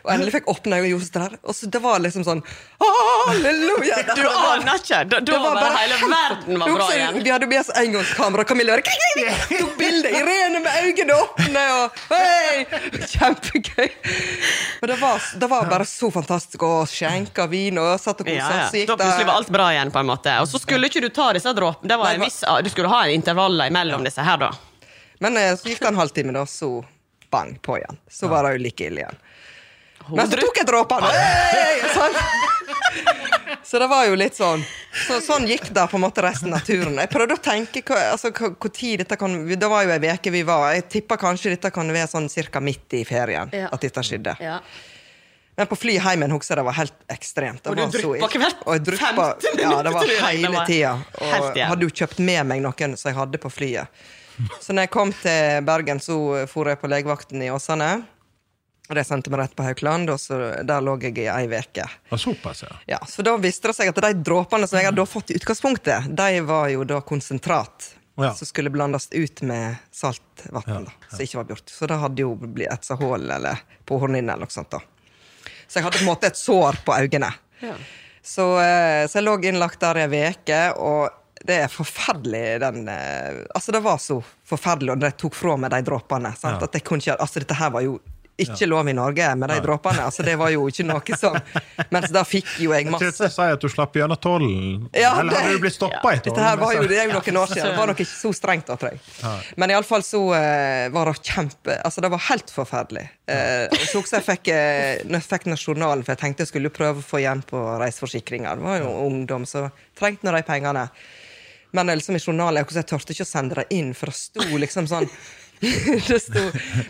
og endelig fikk og gjorde sånn der, og så det var liksom sånn Halleluja! *laughs* Du aner ikke! Da, da var bare hele verden var bra igjen. Vi hadde med oss engangskamera, og Camilla bare *laughs* tok bilde. Irene med øynene åpne, og hei! Kjempegøy. Men det var, det var bare så fantastisk. Og skjenka vin og satt og kosa Ja, ja. så gikk Da plutselig var alt bra igjen, på en måte. Og så skulle ikke du ta disse dråpene. Viss, du skulle ha en intervaller imellom disse her, da. Men eh, så gikk det en halvtime, da, så bang på igjen. Så var det jo like ille igjen. Men så tok jeg dråpene! Sånn. Så det var jo litt sånn så, Sånn gikk det på en måte resten av turen. Jeg prøvde å tenke hva, altså, hva, tid dette kan Det var jo ei uke vi var. Jeg tippa kanskje dette kan være sånn cirka midt i ferien Ja. at dette skjedde. Ja. Men på flyet hjem husker jeg det var helt ekstremt. Det Og du dryppa hvert jeg dryppa 15 ja, det var jeg. Hele tida. Og jævlig. hadde jo kjøpt med meg noen som jeg hadde på flyet. Så når jeg kom til Bergen, så for jeg på legevakten i Åsane. Og de sendte meg rett på Haukeland, og så der lå jeg i ei uke. Ja. Ja, så da visste det seg at de dråpene som jeg hadde fått i utgangspunktet, de var jo da konsentrat. Ja. Som skulle blandes ut med saltvann, som ikke var bjort. Så det hadde jo blitt et så hull eller på hornhinnen eller noe sånt. da. Så jeg hadde på en måte et sår på øynene. Så, eh, så jeg lå innlagt der i ei uke, og det er forferdelig den eh, Altså, det var så forferdelig, og de tok fra meg de dråpene. Ja. At jeg kunne ikke, altså Dette her var jo ikke lov i Norge med de dråpene. altså Det var jo ikke *laughs* noe som Mens da fikk jo jeg masse Jeg si at du slapp gjennom tollen. Ja, Eller det- hadde du blitt stoppa i tollen? Dette her var jo, det er jo Ja, noen år siden. Det var nok ikke så strengt, da, tror jeg. Men iallfall så uh, var det kjempe Altså, det var helt forferdelig. Uh, og så også jeg fikk, uh, fikk den journalen, for jeg tenkte jeg skulle prøve å få igjen på reiseforsikringa. Det var jo ungdom som trengte nå de pengene. Men liksom i journalen jeg, jeg turte ikke å sende det inn, for det sto liksom sånn *laughs* det sto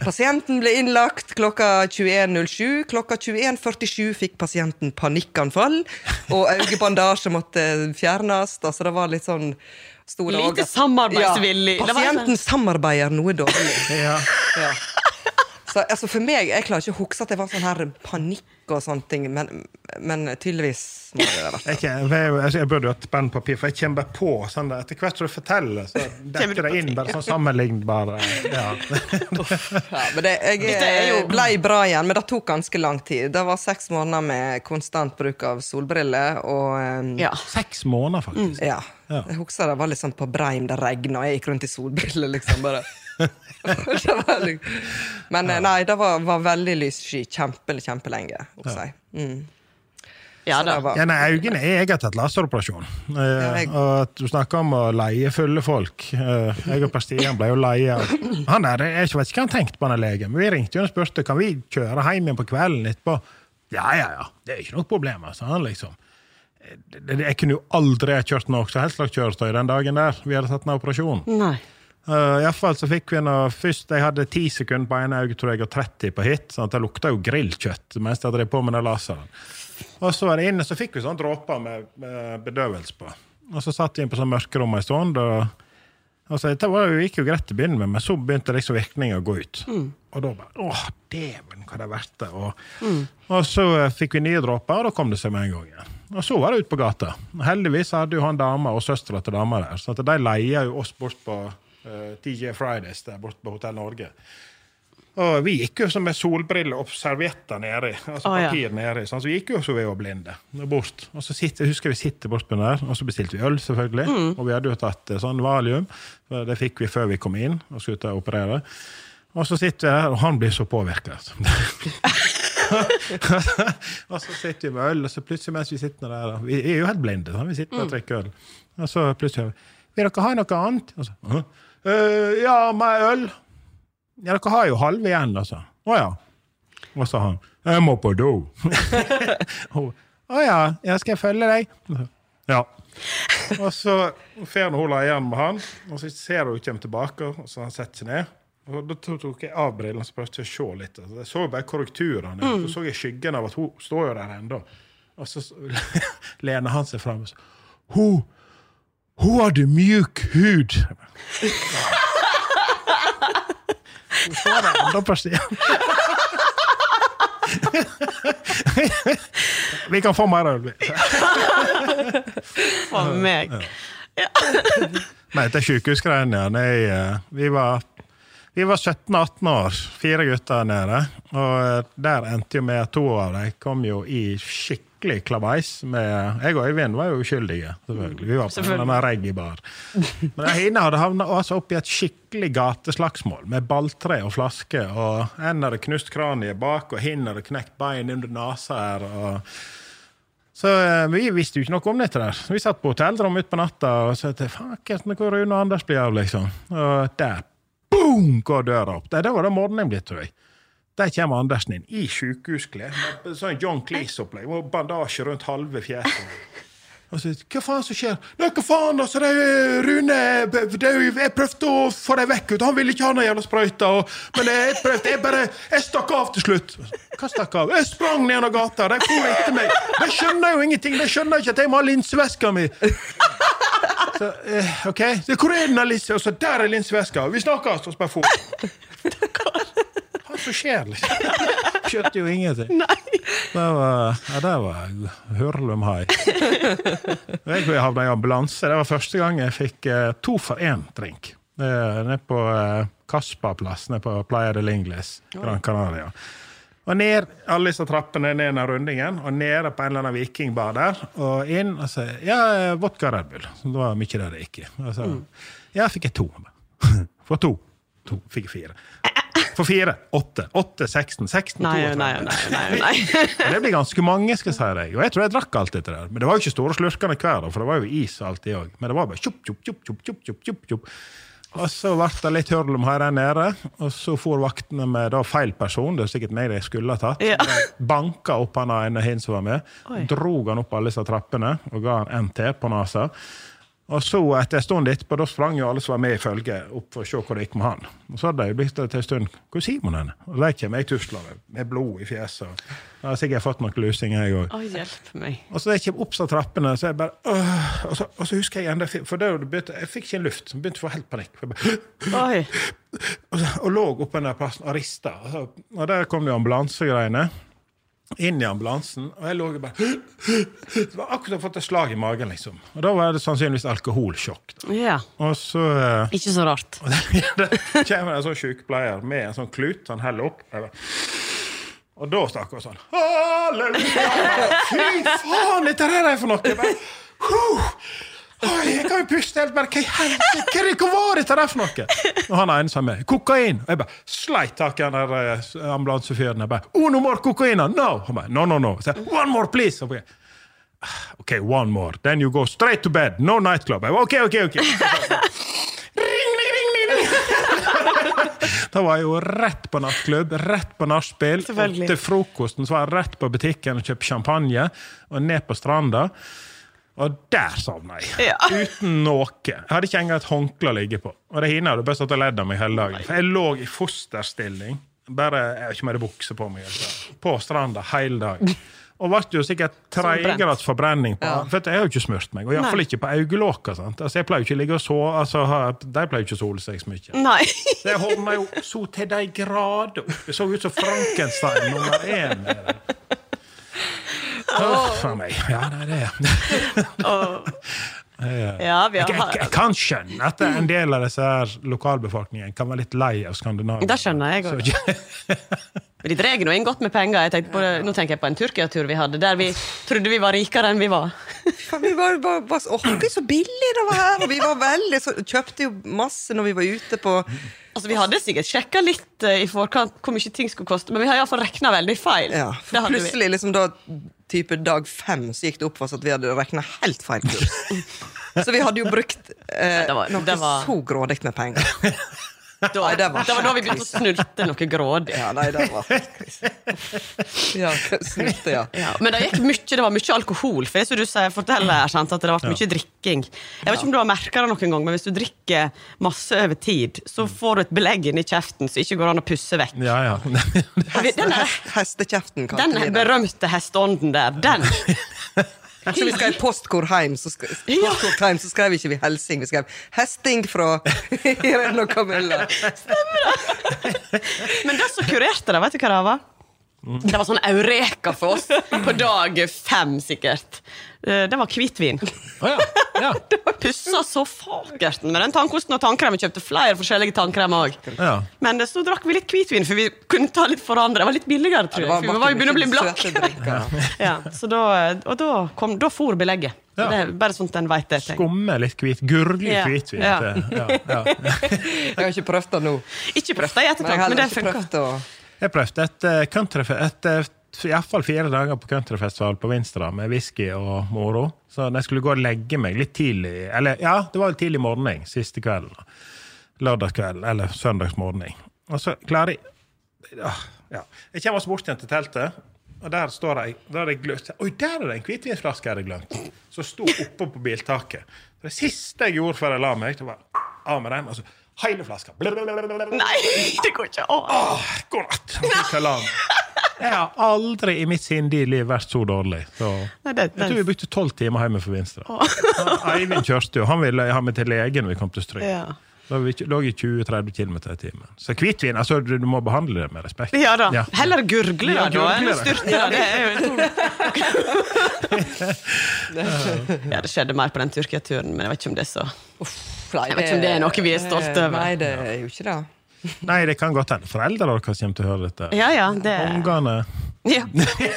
'Pasienten ble innlagt klokka 21.07. Klokka 21.47 fikk pasienten panikkanfall, og øyebandasje måtte fjernes.' Altså, det var litt sånn Lite samarbeidsvillig. Ja, sånn- pasienten samarbeider noe dårlig. Ja. Ja. Så altså, for meg, Jeg klarer ikke å huske at det var sånn her panikk og sånne ting, men, men tydeligvis må det ha vært Jeg, jeg, jeg, jeg burde jo hatt penn papir, for jeg kommer bare på sånn der, Etter hvert som du forteller, så *laughs* dekker det inn bare sånn sammenlignbare *laughs* ja. Ja, men det, jeg ble bra igjen, men det tok ganske lang tid. Det var seks måneder med konstant bruk av solbriller. Og um, Ja. Seks måneder, faktisk. ja. Ja. Jeg husker det var litt sånn på Breim, det regna, og jeg gikk rundt i solbriller, liksom. bare. *laughs* det var litt... Men ja. nei, det var, var veldig lyssky kjempe, kjempelenge. Ja. Mm. Ja da. var- Ja, nei, Øynene er egentlig et laseroperasjon. Eh, jeg- og at du snakker om å leie fulle folk. Eh, jeg og Per Stian ble jo leie Han der, Jeg vet ikke hva han tenkte på den legen, men vi ringte jo og spurte kan vi kjøre hjem igjen på kvelden etterpå. Ja, ja, ja. Det er ikke noe problem, sa han liksom. Eh, Jeg kunne jo aldri kjørt noe som helst slags kjøretøy den dagen der vi hadde tatt den operasjonen. Nei. Uh, Iallfall så fikk vi noe først Jeg hadde 10 sekunder på ene øyet tror jeg, og 30 på hit. sånn at Det lukta jo grillkjøtt mens jeg drev på med den laseren. Og så var det inne, så fikk vi sånne dråper med, med bedøvelse på. Og så satt vi inn på sånn mørkerom en stund. Og, og så, det var gikk jo greit til å begynne med, men så begynte liksom virkningen å gå ut. Og da bare Åh, dæven, hva det er verdt det. Og, og så eh, fikk vi nye dråper, og da kom det seg med en gang igjen. Og så var det ut på gata. Heldigvis hadde jo han dama og søstera til dama der, så de leia jo oss bort på eh, DJ Fridays der borte på Hotell Norge. Og vi gikk jo som med solbriller og servietter nedi. Altså ja. papir nedi. Sånn, så vi gikk jo som vi var blinde. Bort. Og så sitter, husker vi sitter bort på den der, og så bestilte vi øl, selvfølgelig. Mm. Og vi hadde jo tatt eh, sånn valium. Det fikk vi før vi kom inn og skulle ut og operere. Og så sitter vi her, og han blir så påvirka. *laughs* *laughs* og så sitter vi med øl, og så plutselig mens vi sitter der da, Vi er jo helt blinde, sant? vi sitter og drikker øl. Og så plutselig Vil dere ha noe annet? Og så, «Hæ? «Øh, ja, mer øl. Ja, dere har jo halve igjen, altså. Å ja. Og så han. Jeg må på do. *laughs* Å oh, ja, ja, skal jeg følge deg? Ja. Og så fer hun igjen med han, og så ser hun kommer tilbake, og så han setter seg ned. Og Da tok jeg av brillene og prøvde jeg å se litt. Altså, Jeg så bare korrekturene. Så så jeg skyggen av at hun står jo der ennå. Og så *laughs* lener han seg fram og sier Hun, hun hadde mjuk hud. Hun står der ennå på. *laughs* Vi kan få mer øl. vi. For meg. Nei, det er sykehusgreiene. ja. Nei, eh, Vi var, vi var 17-18 år, fire gutter nede. Og eh, der endte jo med to av dem kom jo i skikkelig klabeis. Med, jeg og Øyvind var jo uskyldige, selvfølgelig. Vi var på en reggae-bar. Men Hine hadde havna altså opp i et skikkelig gateslagsmål med balltre og flaske. Og en hadde knust kraniet bak, og hin hadde knekt bein under nesa her. og så eh, vi visste jo ikke noe om dette der. Vi satt på hotellrom utpå natta og sa til fankert hvor Rune og Anders blir av, liksom. Og der, boom, går døra opp. Det, det var det morgenen ble, tror jeg. Der kommer Andersen inn i sjukehusklær. med Sånn John Cleese-opplegg. med Bandasje rundt halve fjeset. Og så, hva faen som skjer? Nei, hva faen, altså, det er Rune det Jeg prøvde å få deg vekk, ut. han ville ikke ha den jævla sprøyta. Men jeg prøvde, jeg bare Jeg stakk av til slutt. Hva stakk av? Jeg sprang ned gata, de for etter meg. De skjønner jo ingenting, de skjønner ikke at jeg må ha linseveska mi. Så, eh, ok, så hvor er den Alice? Og så der er linseveska. Vi snakkes! Og så bare for. Hva som skjer, liksom? Skjønte jo ingenting. Det var, ja, det var Hurlum High. Jeg havna i ambulanse. Det var første gang jeg fikk eh, to for én-drink. Nede på eh, Kaspaplass, nede på Playa del Lingles, Gran Canaria. Og ned alle disse trappene ned den rundingen, og nede på en eller annen vikingbar der. Og inn og så Ja, vodka Red Bull. Så det var mye der det gikk i. Og så, Ja, fikk jeg to. *laughs* For to. To fikk jeg fire. For fire. Åtte. Åtte, 16. 16, Nei, 32. nei, nei. nei, *laughs* nei. Det blir ganske mange, skal jeg si deg. Og jeg tror jeg drakk alt dette der. Men det var jo ikke store slurkene hver, for det var jo is og alt det òg. Men det var bare tjopp, tjopp, tjopp, tjopp, tjopp, tjopp, tjopp. Og så ble det litt hurlum her nede, og så for vaktene med da feil person. Det er sikkert meg de skulle ha tatt. Ja. *laughs* Banka opp han ene hin som var med, Oi. drog han opp alle disse trappene og ga han NT på nesa. Og så etter en stund etterpå, da sprang jo alle som var med i følget, opp for å se hvor det gikk med han. Og så hadde de blitt blitt til en stund Hvor er Simon henne? Og der kommer jeg tuslende med blod i fjeset. Jeg har sikkert fått noen lusinger, jeg òg. Og så da jeg kom opp av trappene, så jeg bare øh, og, så, og så husker jeg enda For da begynte, jeg fikk ikke en luft. så begynte å få helt panikk. Bare, Oi. og, så, og lå oppe den der plassen og rista. Og, og der kom jo ambulansegreiene. Inn i ambulansen, og jeg lå jo bare *gasps* Det var akkurat fått et slag i magen, liksom. Og da var det sannsynligvis alkoholsjokk. Ja. Og så eh, Ikke så rart. *laughs* det kommer en sånn sykepleier med en sånn klut. Han heller opp. Bare, *gasps* og da snakker hun sånn Halleluja! *laughs* Fy faen, dette her er for noe! Jeg bare, «Huh! Oi, jeg kan jo puste helt bare Hva i helsike? Hva var dette der for noe? Og han ene sa med kokain. Og jeg bare sleit tak i den der eh, ambulansefyren. Jeg bare Uno more kokain! No! Han bare, no, no, no. Så, one more, please! Og jeg, OK, one more. Then you go straight to bed. No nightclub. Jeg bare, OK, OK, OK. Ring, ring, ring, ring, ring. *laughs* Da var jeg jo rett på nattklubb, rett på nachspiel. Til frokosten så var jeg rett på butikken og kjøpte champagne. Og ned på stranda. Og der sovna jeg. Ja. Uten noe. Jeg hadde ikke engang et håndkle å ligge på. Og det hinna hadde bare stått og ledd av meg hele dagen. For jeg lå i fosterstilling, bare jeg har ikke mer bukse på meg, altså. på stranda hele dagen. Og ble jo sikkert *laughs* tredjegrads forbrenning på For jeg har jo ikke smurt meg. Og iallfall ikke på øyelokka. Altså, jeg pleier jo ikke å ligge og sove, altså, De pleier jo ikke å sole seg så mye. Nei. Så jeg hovna jo så til de grader opp. Jeg så ut som Frankenstein nummer én. nede. Uff a meg. Ja, nei, det Ja, *laughs* vi jeg, jeg, jeg kan skjønne at en del av disse her lokalbefolkningen kan være litt lei av Skandinavia. Det skjønner jeg òg. *laughs* de drar nå inn godt med penger. Jeg på nå tenker jeg på en Tyrkia-tur vi hadde, der vi trodde vi var rikere enn vi var. *laughs* Vi var, var, var så, åh, det er så billig det var her! Og vi var veldig, så, kjøpte jo masse når vi var ute på Altså, Vi hadde sikkert sjekka litt uh, i forkant hvor mye ting skulle koste, men vi har iallfall regna veldig feil. Ja, for plutselig liksom da type dag fem så gikk det opp for oss at vi hadde regna helt feil kurs. *laughs* Så vi hadde jo brukt eh, det var- noe det var- så grådig med penger. *laughs* Da, Nei, det var det var da vi begynte å snulte noe grådig. Ja, nei, det var. Ja, snulte, ja. Ja, men det gikk mye, det var mye alkohol. For det som du sier, forteller sant, at det ble mye drikking. Jeg vet ikke om du har merka det noen gang, men hvis du drikker masse over tid, så får du et belegg inni kjeften som ikke går an å pusse vekk. Ja, ja. *laughs* Den, Hestekjeften, kalte den vi den berømte hesteånden der, den *laughs* Så vi skrev postkort hjem, så, sk Ja. postkort hjem, så skrev ikke vi helsing, vi skrev 'hesting' fra *laughs* Irene og Camilla. Men det som kurerte det, vet du hva det var? Det var sånn eureka for oss på dag fem, sikkert. Eh, Det var hvitvin. Oh, ja. ja. *laughs* Det var pussa så fakert med den tannkosten og tannkremen. Kjøpte flere forskjellige tannkremer òg. Ja. Men eh, så drakk vi litt hvitvin, for vi kunne ta litt for andre. Det var litt billigere, tror jeg. vi var jo begynner å bli blakk. *laughs* Ja, så da, og da, kom, da for belegget. Ja. Det er bare sånt en vet det. Skumme litt hvit. Gurgle Ja. hvitvin. Ja. Ja, ja. *laughs* Jeg har ikke prøvd det nå. Ikke prøvd det i Men etterkant, har men heller det funka. Jeg prøvde et uh, countryfest uh, Iallfall fire dager på countryfestival på Vinstra med whisky og moro. Så jeg skulle gå og legge meg litt tidlig Eller ja, det var vel tidlig morgen siste kvelden. Lørdagskveld eller søndagsmorgen. Og så klarer jeg ah, ja. Jeg kommer oss bort igjen til teltet, og der står jeg, der jeg Oi, der er det en hvitvinsflaske jeg hadde glemt! Som sto oppå på biltaket. Det siste jeg gjorde før jeg la meg, det var av med den. og så Hele flaska. Nei, det går ikke an. Åh, God natt! Jeg har aldri i mitt sindige liv vært så dårlig. Så. Nei, det- Jeg tror vi brukte tolv timer hjemme for Vinstra. Eivind kjørte jo. Han ville ha meg til legen når vi kom til Stryk. Ja. Da vi lå i 20-30 km i timen. Så hvitvin altså, du, du må behandle det med respekt. Ja da. Ja. Heller gurgle Ja, da enn å det. styrte det. Det er jo to *laughs* Ja, det skjedde mer på den Tyrkia-turen, men jeg vet ikke om det er så Nei, Jeg vet ikke om det er noe vi er stolte over. Nei, det er jo ikke det. *laughs* Nei, det kan godt hende foreldrene deres kommer til å høre dette. Ja, ja, det Ungene ja.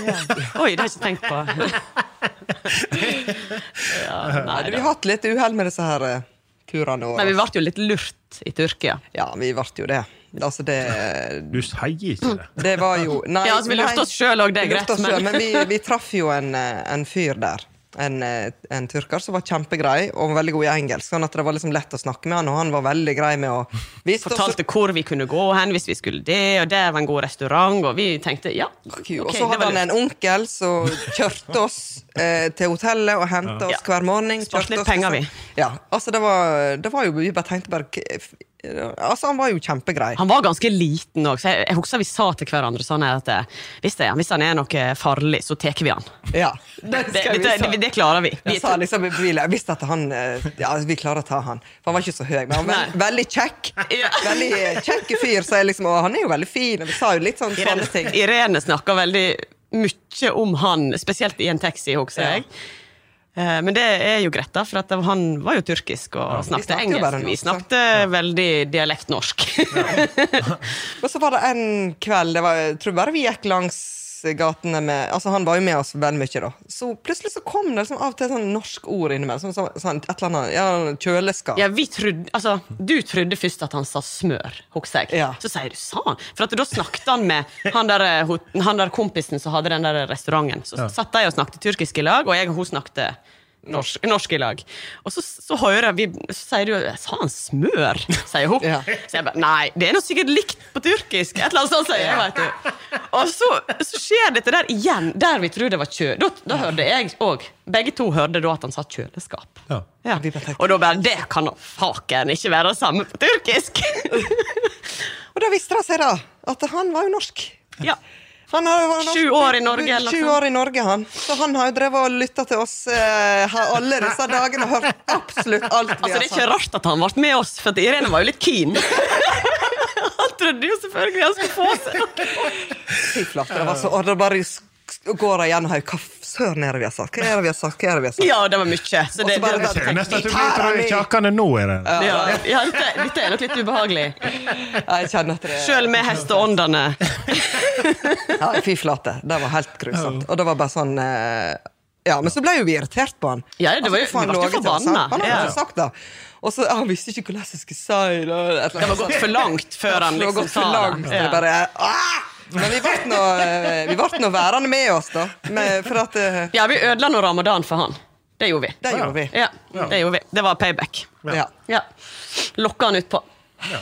*laughs* Oi, det har jeg ikke tenkt på. Ja, nei, Nei, vi har hatt litt uhell med disse her eh, turene våre. Men vi ble jo litt lurt i Tyrkia. Ja, vi ble jo det. Altså, det Du sier ikke det. Det var jo Nei, Ja, altså, vi lurte oss selv òg, det er greit, men- men vi, vi traff jo en, eh, en fyr der. En, eh, en tyrker som var kjempegrei og var veldig god i engelsk. Sånn at det var liksom lett å snakke med han, og han var veldig grei med å vise Fortalte hvor vi kunne gå hen hvis vi skulle det, og der var en god restaurant, og vi tenkte ja. Og så hadde han en onkel som kjørte oss eh, til hotellet og henta oss hver morgen. Sparte litt penger, til- vi. Ja, altså det var, det var jo Vi bare tenkte bare Altså, han var jo kjempegrei. Han var ganske liten òg, så jeg, jeg husker vi sa til hverandre sånn at eh, hvis, det, hvis han er noe farlig, så tar vi han. Ja, *laughs* Det, skal vi det, det, det klarer vi. vi sa liksom i bilen, jeg visste at han eh, Ja, vi klarer å ta han. For han var ikke så høy, men han var veld, veldig kjekk. Ja. *laughs* Veldig eh, kjekk fyr, så jeg liksom Og han er jo veldig fin. Og vi sa jo litt sånn sånne ting. Irene, Irene snakka veldig mye om han, spesielt i en taxi, husker jeg. Eh, Men det er jo greit, da, for at han var jo tyrkisk og snakket snakket engelsk. Vi snakket sant? snakket veldig dialektnorsk. *laughs* Og så var det en kveld det var, Jeg tror bare vi gikk langs gatene med Altså Han var jo med oss veldig mye, da. Så plutselig så kom det liksom av og til sånn norsk ord innimellom. Sånn, sånn, sånn, et eller annet Ja, kjøleskap. Ja, vi trodde, altså, Du trodde først at han sa smør, husker jeg. Ja. Så sier du sa han. For at da snakket han med han der, eh, han der kompisen som hadde den der restauranten. Så satt de og snakket tyrkisk i lag, og jeg og hun snakket norsk, norske lag. Og så, så hører vi, så sier du Sa han smør? sier hun. Ja. Så jeg bare Nei, det er noe sikkert likt på tyrkisk. Et eller annet sånt, sier jeg. vet du. Og så, så skjer dette der igjen, der vi trodde det var kjø. Da, da hørte jeg òg. Begge to hørte da at han sa kjøleskap. Ja. Ja. Og da bare Det kan da faken ikke være det samme på tyrkisk! *laughs* Og da visste det seg da at han var jo norsk. ja. Han har, jo vært Sju år i Norge, eller noe år i Norge, han. Så han har jo drevet og lytta til oss eh, alle disse dagene og hørt absolutt alt vi Altså, det er ikke rart at han ble med oss, for Irene var jo litt keen. *laughs* Han trodde jo selvfølgelig han skulle få seg Fy flate, det var så, og går jeg gjennom her. Hva søren er det vi har sagt? Hva er det vi har sagt? Hva er det vi har sagt? Ja, det var mye. Så det, bare- det, Det nesten at du blir kjakkende nå. Er det. ja, ja, dette, dette er nok litt ubehagelig. Jeg kjenner at det Sjøl med hesteåndene. *laughs* ja, Fy flate. Det var helt grusomt. Og det var bare sånn eh, Ja, men så ble jo vi irritert på han. Ja, det var jo- altså, han vi ble forbanna. Han hadde Ja. sagt det. Og så Han visste ikke hvordan jeg skulle si det. Det var gått for langt før han Det var liksom gått for sa langt. det bare, ah! Men vi ble nå eh, nå værende med oss, da. Med, for at uh... Ja, vi ødela nå ramadan for han. Det gjorde vi. Det gjorde vi. Ja, det gjorde vi. Det var payback. Ja, Ja. Lokka han utpå.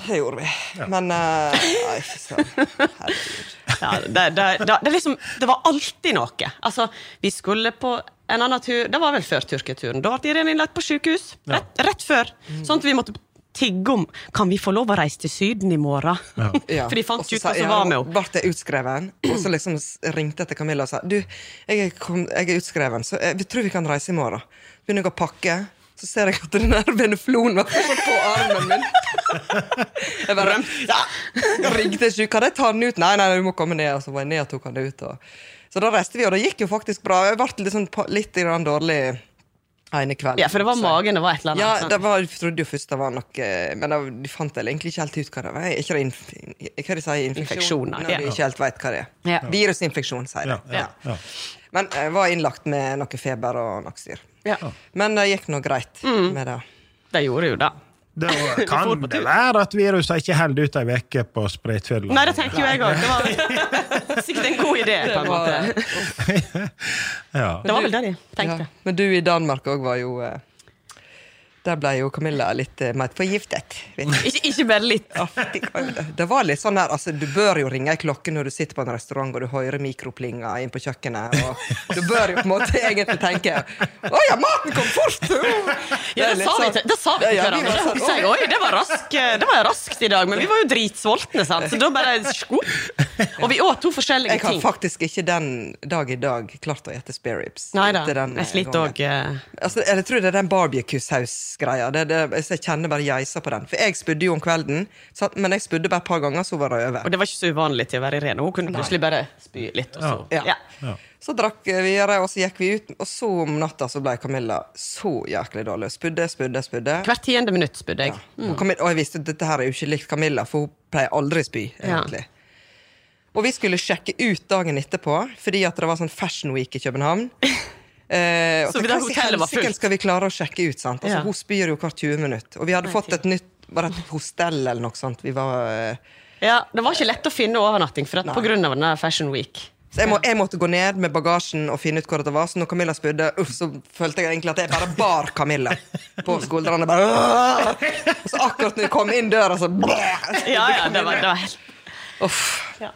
det gjorde vi. Men eh, Nei, fy søren. Herregud. Ja, det, det, det, det, liksom, det var alltid noe. Altså, vi skulle på en annen tur Det var vel før Tyrkia-turen. Da ble Irene innlagt på sykehus. Rett, rett før. Sånn at vi måtte tigge om Kan vi få lov å reise til Syden i morgen. Ja. *laughs* For de fant Og ut hva som var med henne. Ble jeg utskreven, og så liksom ringte jeg til Camilla og sa Du, jeg er, kom, jeg er utskreven, så jeg, vi tror vi kan reise i morgen. Begynner jeg å pakke, så ser jeg at den der veneflonen var fortsatt på armen min. Jeg bare ja. Ringte sjuk. Kan jeg ta den ut? Nei, nei, du må komme ned. Og så var jeg ned og tok den ut. Og... Så da reiste vi, og det gikk jo faktisk bra. Jeg ble litt, sånn, litt grann dårlig ene kvelden. Ja, for det var magen det var et eller annet. Ja, det var, jeg trodde jo først det var noe Men da- de fant vel egentlig ikke helt ut hva det var. Ikke det inf hva de sier infeksjon? Infeksjoner, Når ja. de ikke helt vet hva det er. Ja. Virusinfeksjon, sier de. Ja, ja, ja. Men jeg var innlagt med noe feber og noe styr. Ja. Men det gikk nå greit Mm. med det. Det gjorde jo det. Var- *laughs* kan det være at viruset ikke holder ut ei uke på spritfylla? Nei, det tenker jo jeg òg. Det var *laughs* *laughs* sikkert en god idé, på en måte. Ja. Det var vel det de tenkte. Ja. Men du i Danmark òg var jo eh, Der ble jo Camilla litt uh, matforgiftet. Ikke, ikke bare litt. Ja. Det var litt sånn her, altså Du bør jo ringe ei klokke når du sitter på en restaurant og du hører mikroplinga inn på kjøkkenet. Og du bør jo på en måte egentlig tenke Å ja, maten kom fort! Ja, det sa sånn- det sa vi til Ja, hverandre. var sånn, Så jeg, Oi, det var, rask, det var raskt i dag, men vi var jo dritsultne, sant? så da bare sko. Og vi åt to forskjellige ting. Jeg har ting. faktisk ikke den dag i dag klart å gjette spare ribs. Nei da, jeg eh, sliter òg. Altså, jeg tror det er den barbecue-saus-greia. Det, det, jeg kjenner bare geisa på den. For jeg spydde jo om kvelden, så, men jeg spydde bare et par ganger, så var det over. Og det var ikke så uvanlig til å være ren. Hun kunne plutselig bare spy litt. Og så. Ja. Ja. Så drakk vi videre, og så gikk vi ut, og så om natta så ble Camilla så jæklig dårlig. Spydde, spydde, spydde. Hvert tiende minutt spydde jeg. Og, Camilla, og jeg visste at dette her er jo ikke likt Camilla, for hun pleier aldri spy. spy. Ja. egentlig. Og vi skulle sjekke ut dagen etterpå, fordi at det var sånn Fashion Week i København. *laughs* Eh, Så det hotellet var fullt? skal vi klare å sjekke ut? sant? Altså, Ja. Hun spyr jo hvert 20 minutt. Og vi hadde fått et nytt var det et hostell eller noe sånt. Vi var... Eh, Ja, Det var ikke lett å finne overnatting for at, på grunn av denne Fashion Week. Så jeg, må, jeg måtte gå ned med bagasjen og finne ut hvor det var. Så når Camilla spydde, uff, så følte jeg egentlig at jeg bare bar Camilla på skuldrene. Bare, og så akkurat når jeg kom inn døra, så *laughs* Ja, ja, det var, det var helt. Ja.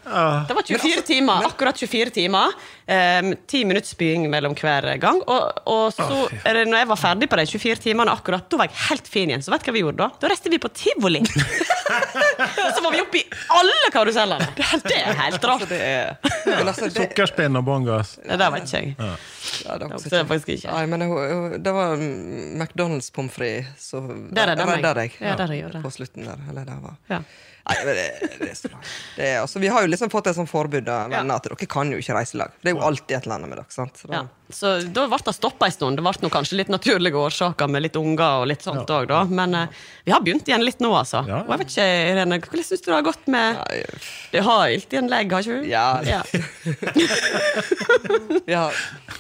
Det var 24 timer. Akkurat 24 timer. Um, 10 minutts spying mellom hver gang. Og, og så, er det, når jeg var ferdig på de 24 timene, akkurat, da var jeg helt fin igjen. Så vet du hva vi gjorde da? Da reiste vi på tivoli. *laughs* så var vi oppe i alle karusellene. Det er helt rart. Det er, altså, det, Sukkerspinn og bongas. Det der vet ikke jeg. ja, det, var Det er faktisk ikke. Nei, men det, det var McDonald's pommes frites Der redda meg. redda deg. Ja, der gjorde det. På slutten der. Eller der var. Ja. Nei, men det, det er så. Det er, altså, vi har jo liksom fått et sånt forbud av venner at dere kan jo ikke reise i lag. Det er jo alltid et eller annet med dere. sant? Så da- Ja. Så da ble det stoppa en stund. Det ble noe, kanskje litt naturlige årsaker med litt unger og litt sånt òg, da. Men uh, vi har begynt igjen litt nå, altså. Ja. Og jeg vet ikke, Irene, hvordan syns du det har gått med Du har alltid en legg, har ikke du? Ja. ja. *laughs* ja.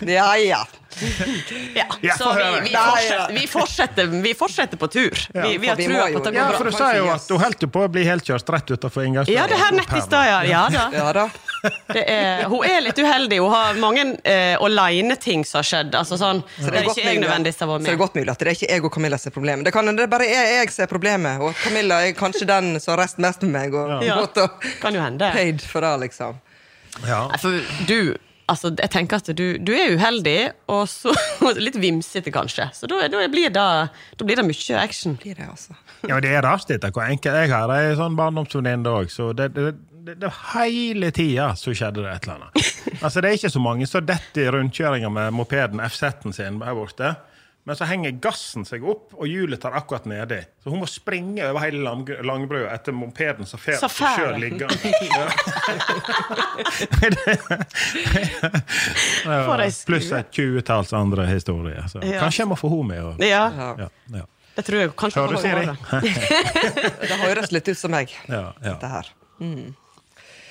ja, *laughs* ja. Så vi, vi, fortsetter, vi, fortsetter, vi fortsetter på tur. vi, vi har trua på at det går bra. Ja, for du sa jo at hun holdt på å bli helkjørt rett utenfor inngangsdøra. Ja, det her nett i stad, ja. ja da. Ja da. Det er, hun er litt uheldig. Hun har mange eh, aleine-ting som har skjedd. Altså sånn, Så det er ikke jeg nødvendigvis har vært Så det er godt mulig at det er ikke jeg og Camilla som er problemet. Det, kan, det er bare jeg, jeg som er problemet, og Camilla er kanskje den som har reist mest med meg. Og Ja. *laughs* og Kan jo hende. paid for det, liksom. Ja. Nei, for du Altså, jeg tenker at du, du er uheldig, og så *laughs* litt vimsete, kanskje. Så da, da, blir det, da blir det mye action. Blir det, altså. *laughs* Ja, det er rart etter hvor enkelt jeg har ei sånn barndomsvenninne òg, så det, det, det, det hele tida så skjedde det et eller annet. *laughs* Altså, det er ikke så mange som detter i rundkjøringa med mopeden FZ-en sin her borte. Men så henger gassen seg opp, og hjulet tar akkurat nedi. Så hun må springe over hele lang, langbrua etter mopeden som fer sjøl liggende. *laughs* Ja. *laughs* For. Pluss et tjuetalls andre historier. Så Ja. kanskje jeg må få henne med. Og, Ja, Ja. ja, det tror jeg kanskje Hører du, Siri? *laughs* Det høres litt ut som meg, Ja, ja. dette her. Gått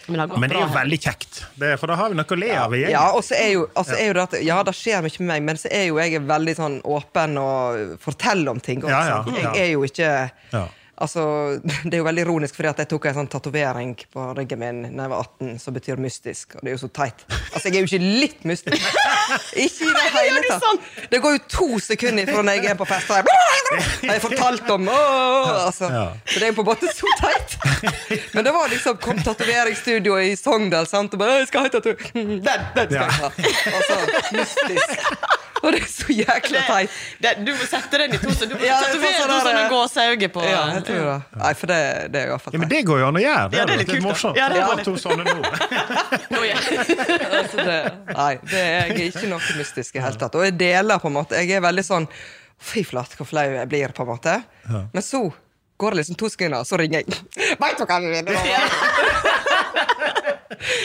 Men det er jo veldig kjekt, det, for da har vi noe å le av igjen. Ja, og så er jo, altså er jo det at Ja, det skjer mye med meg, men så er jo jeg veldig sånn åpen og forteller om ting. også, Ja, ja, ja. Jeg er jo ikke Ja. Altså, *laughs* Det er jo veldig ironisk, fordi at jeg tok en sånn tatovering på ryggen min da jeg var 18, som betyr mystisk. Og det er jo så teit. Altså, Jeg er jo ikke litt mystisk. *laughs* Ikke i det hele tatt. sånn? Det går jo to sekunder fra når jeg er på fest, og jeg har jeg fortalt om åh, altså. Så det er jo på en måte så teit. *laughs* Men det var liksom kom tatoveringsstudio i Sogndal, sant? og bare «Jeg skal ha tatovering. Den, den skal jeg ha. Altså, mystisk. *laughs* Og det er så jækla teit. Det, du må sette den i to, så du må Ja, det er tatovere sånn to sånne gåseøyne på Ja, jeg tror det. Nei, for det, det er iallfall teit. Ja, men det går jo an å gjøre. Det, Ja, det er litt, litt morsomt. Ja, det er bare to sånne nå. *laughs* *laughs* Altså, det, nei, det er, jeg er ikke noe mystisk i hele tatt. Og jeg deler på en måte. Jeg er veldig sånn Fy flate, hvor flau jeg blir, på en måte. Men så går det liksom to sekunder, og så ringer jeg. Veit du hva vi vil?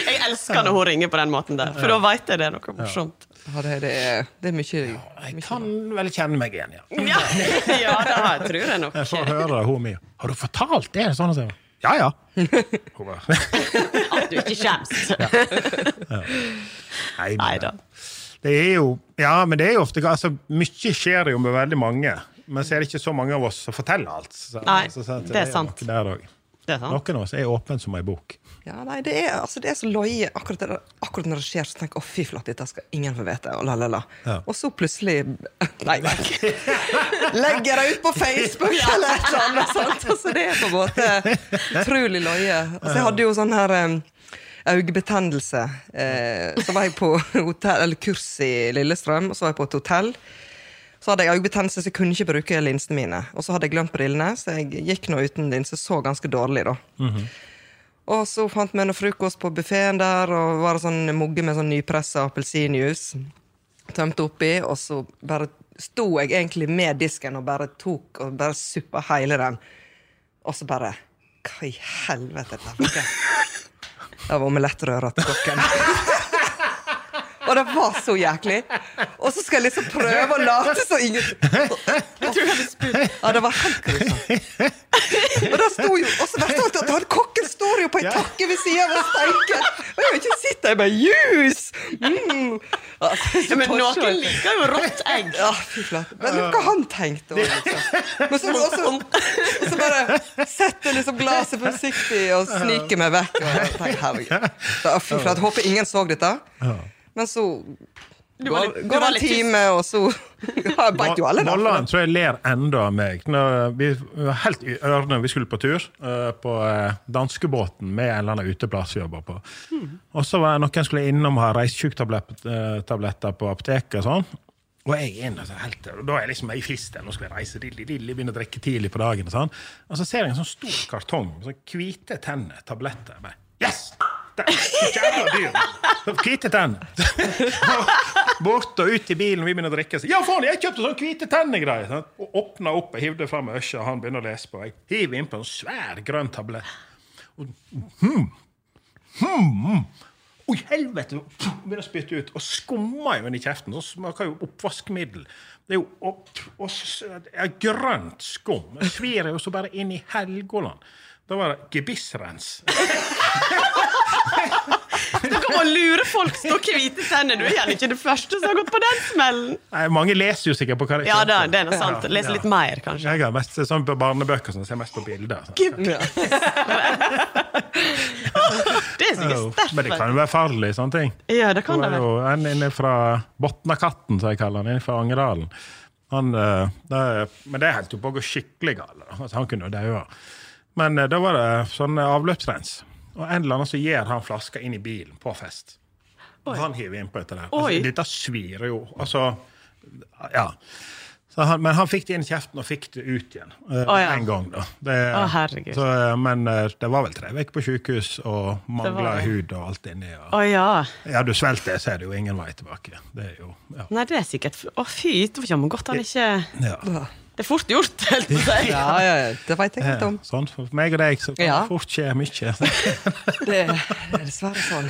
Jeg elsker når hun ringer på den måten der, for da veit jeg det er noe morsomt. Ja, det, det, er, det er mye Jeg kan vel kjenne meg igjen, ja. *laughs* Ja, ja det tror jeg nok. Jeg får høre det, hun mi. Har du fortalt det? Sånn at sånn. Ja, ja. *laughs* Hun bare, At du ikke skjemmes. *laughs* ja. ja. Nei da. det er jo Ja, men det er jo ofte altså, Mye skjer jo med veldig mange. Men så er det ikke så mange av oss som forteller alt. Så, Nei, så, så, det er sant. noe. Det er sant. Noen av oss er åpne som ei bok. Ja, nei, det er, altså, det er så løye. Akkurat, det akkurat når det skjer, så tenker jeg å fy flate, dette skal ingen få vite. Og, la, la, la. Ja. og så plutselig *laughs* Nei, nei. *laughs* Legger jeg ut på Facebook eller et eller annet Sant? Altså, det er på en måte utrolig løye. Altså, jeg hadde jo sånn her um, øyebetennelse. Eh, så var jeg på hotell, eller kurs i Lillestrøm, og så var jeg på et hotell. Så hadde jeg øyebetennelse, så jeg kunne ikke bruke linsene mine. Og så hadde jeg glemt brillene, så jeg gikk nå uten linse. Så ganske dårlig, da. Og så fant vi noe frokost på buffeen der, og var det sånn mugge med sånn nypressa appelsinjuice. Tømte oppi, og så bare sto jeg egentlig med disken og bare tok og bare suppa hele den. Og så bare Hva i helvete er dette? *laughs* Det var omelettrøra til kokken. Og det var så jæklig. Og så skal jeg liksom prøve å late som ingenting. Ja, det var helt grusomt. Og da sto jo Og så verst av alt at han kokken står jo på ei takke ved sida av og steiker. Og jeg har ikke sett der med jus! Mm. Altså, Ja, men noen liker jo rått egg. Ja, fy flate. Men hva han tenkte òg, liksom. Men så, og så, og så bare setter jeg liksom glasset forsiktig og sniker meg vekk. Og jeg tenker, fy flate. Håper ingen så dette. Men så Du var går, litt- går det en time, og så *laughs* ja, Jeg veit jo alle det. Tror jeg ler enda av meg. Når vi var helt i ørene vi skulle på tur uh, på eh, danskebåten med en eller annen uteplass vi jobba på. Og så var noen skulle innom og ha reisesjuktabletter på apoteket og sånn. Og jeg er inne, så helt, og da er jeg liksom i fristen. Nå skal jeg reise, lille, lille, begynne å drikke tidlig på dagen. Og sånn. Og så ser jeg en sånn stor kartong med sånn hvite tenner, tabletter. Jeg bare, Yes! Det! Hvite tenner. *laughs* Bort og ut i bilen, og vi begynner å drikke. Ja, faen, jeg kjøpte sånn hvite tenner-greier! Og åpna opp, jeg hivde fram øsja, og han begynner å lese på. Jeg hiver innpå en svær grønn tablett. Og, hmm, hmm, Oi, helvete! Begynner å spytte ut. Og skummer jo inn i kjeften. Så smaker jo oppvaskmiddel. Det er jo opp, og er grønt skum. Det svir jo så bare inn i Helgoland. Da var det gebissrens. *laughs* *laughs* Du kan bare lure folk som har hvite tenner. Du er gjerne ikke det første som har gått på den smellen. Nei, mange leser jo sikkert på hva Ja, det, det er noe sant. leser litt mer, kanskje. Jeg har mest sånn på barnebøker som ser mest på bilder. Ja. *laughs* Det er sikkert sterkt. Men det kan jo være farlig, sånne ting. Ja, det kan det være. en inne fra Botnakatten, som jeg kaller han, inne fra Angerdalen. Han, eh, det, men det holdt jo på å gå skikkelig galt. Altså, han kunne jo daua. Men eh, da var det sånn avløpsrens. Og en eller annen som gir han flaska inn i bilen på fest. Og han hiver innpå dette der. Altså, dette svir jo. Altså Ja. Så han, men han fikk det inn i kjeften og fikk det ut igjen. Uh, oh, ja. En gang, da. Det, oh. Så, eh, men uh, det var vel tre uker på sykehus og mangla hud og alt inni. Og, oh, ja. ja, du svelger så er det jo ingen vei tilbake. Det jo, ja. Nei, det er sikkert Å, fy, det var jammen godt han ikke Ja. Det er fort gjort, *laughs* helt på å si. Ja, ja, ja, det veit jeg ikke om. Sånn, for meg og deg så kan Ja. det fort skje mye. Det er dessverre sånn.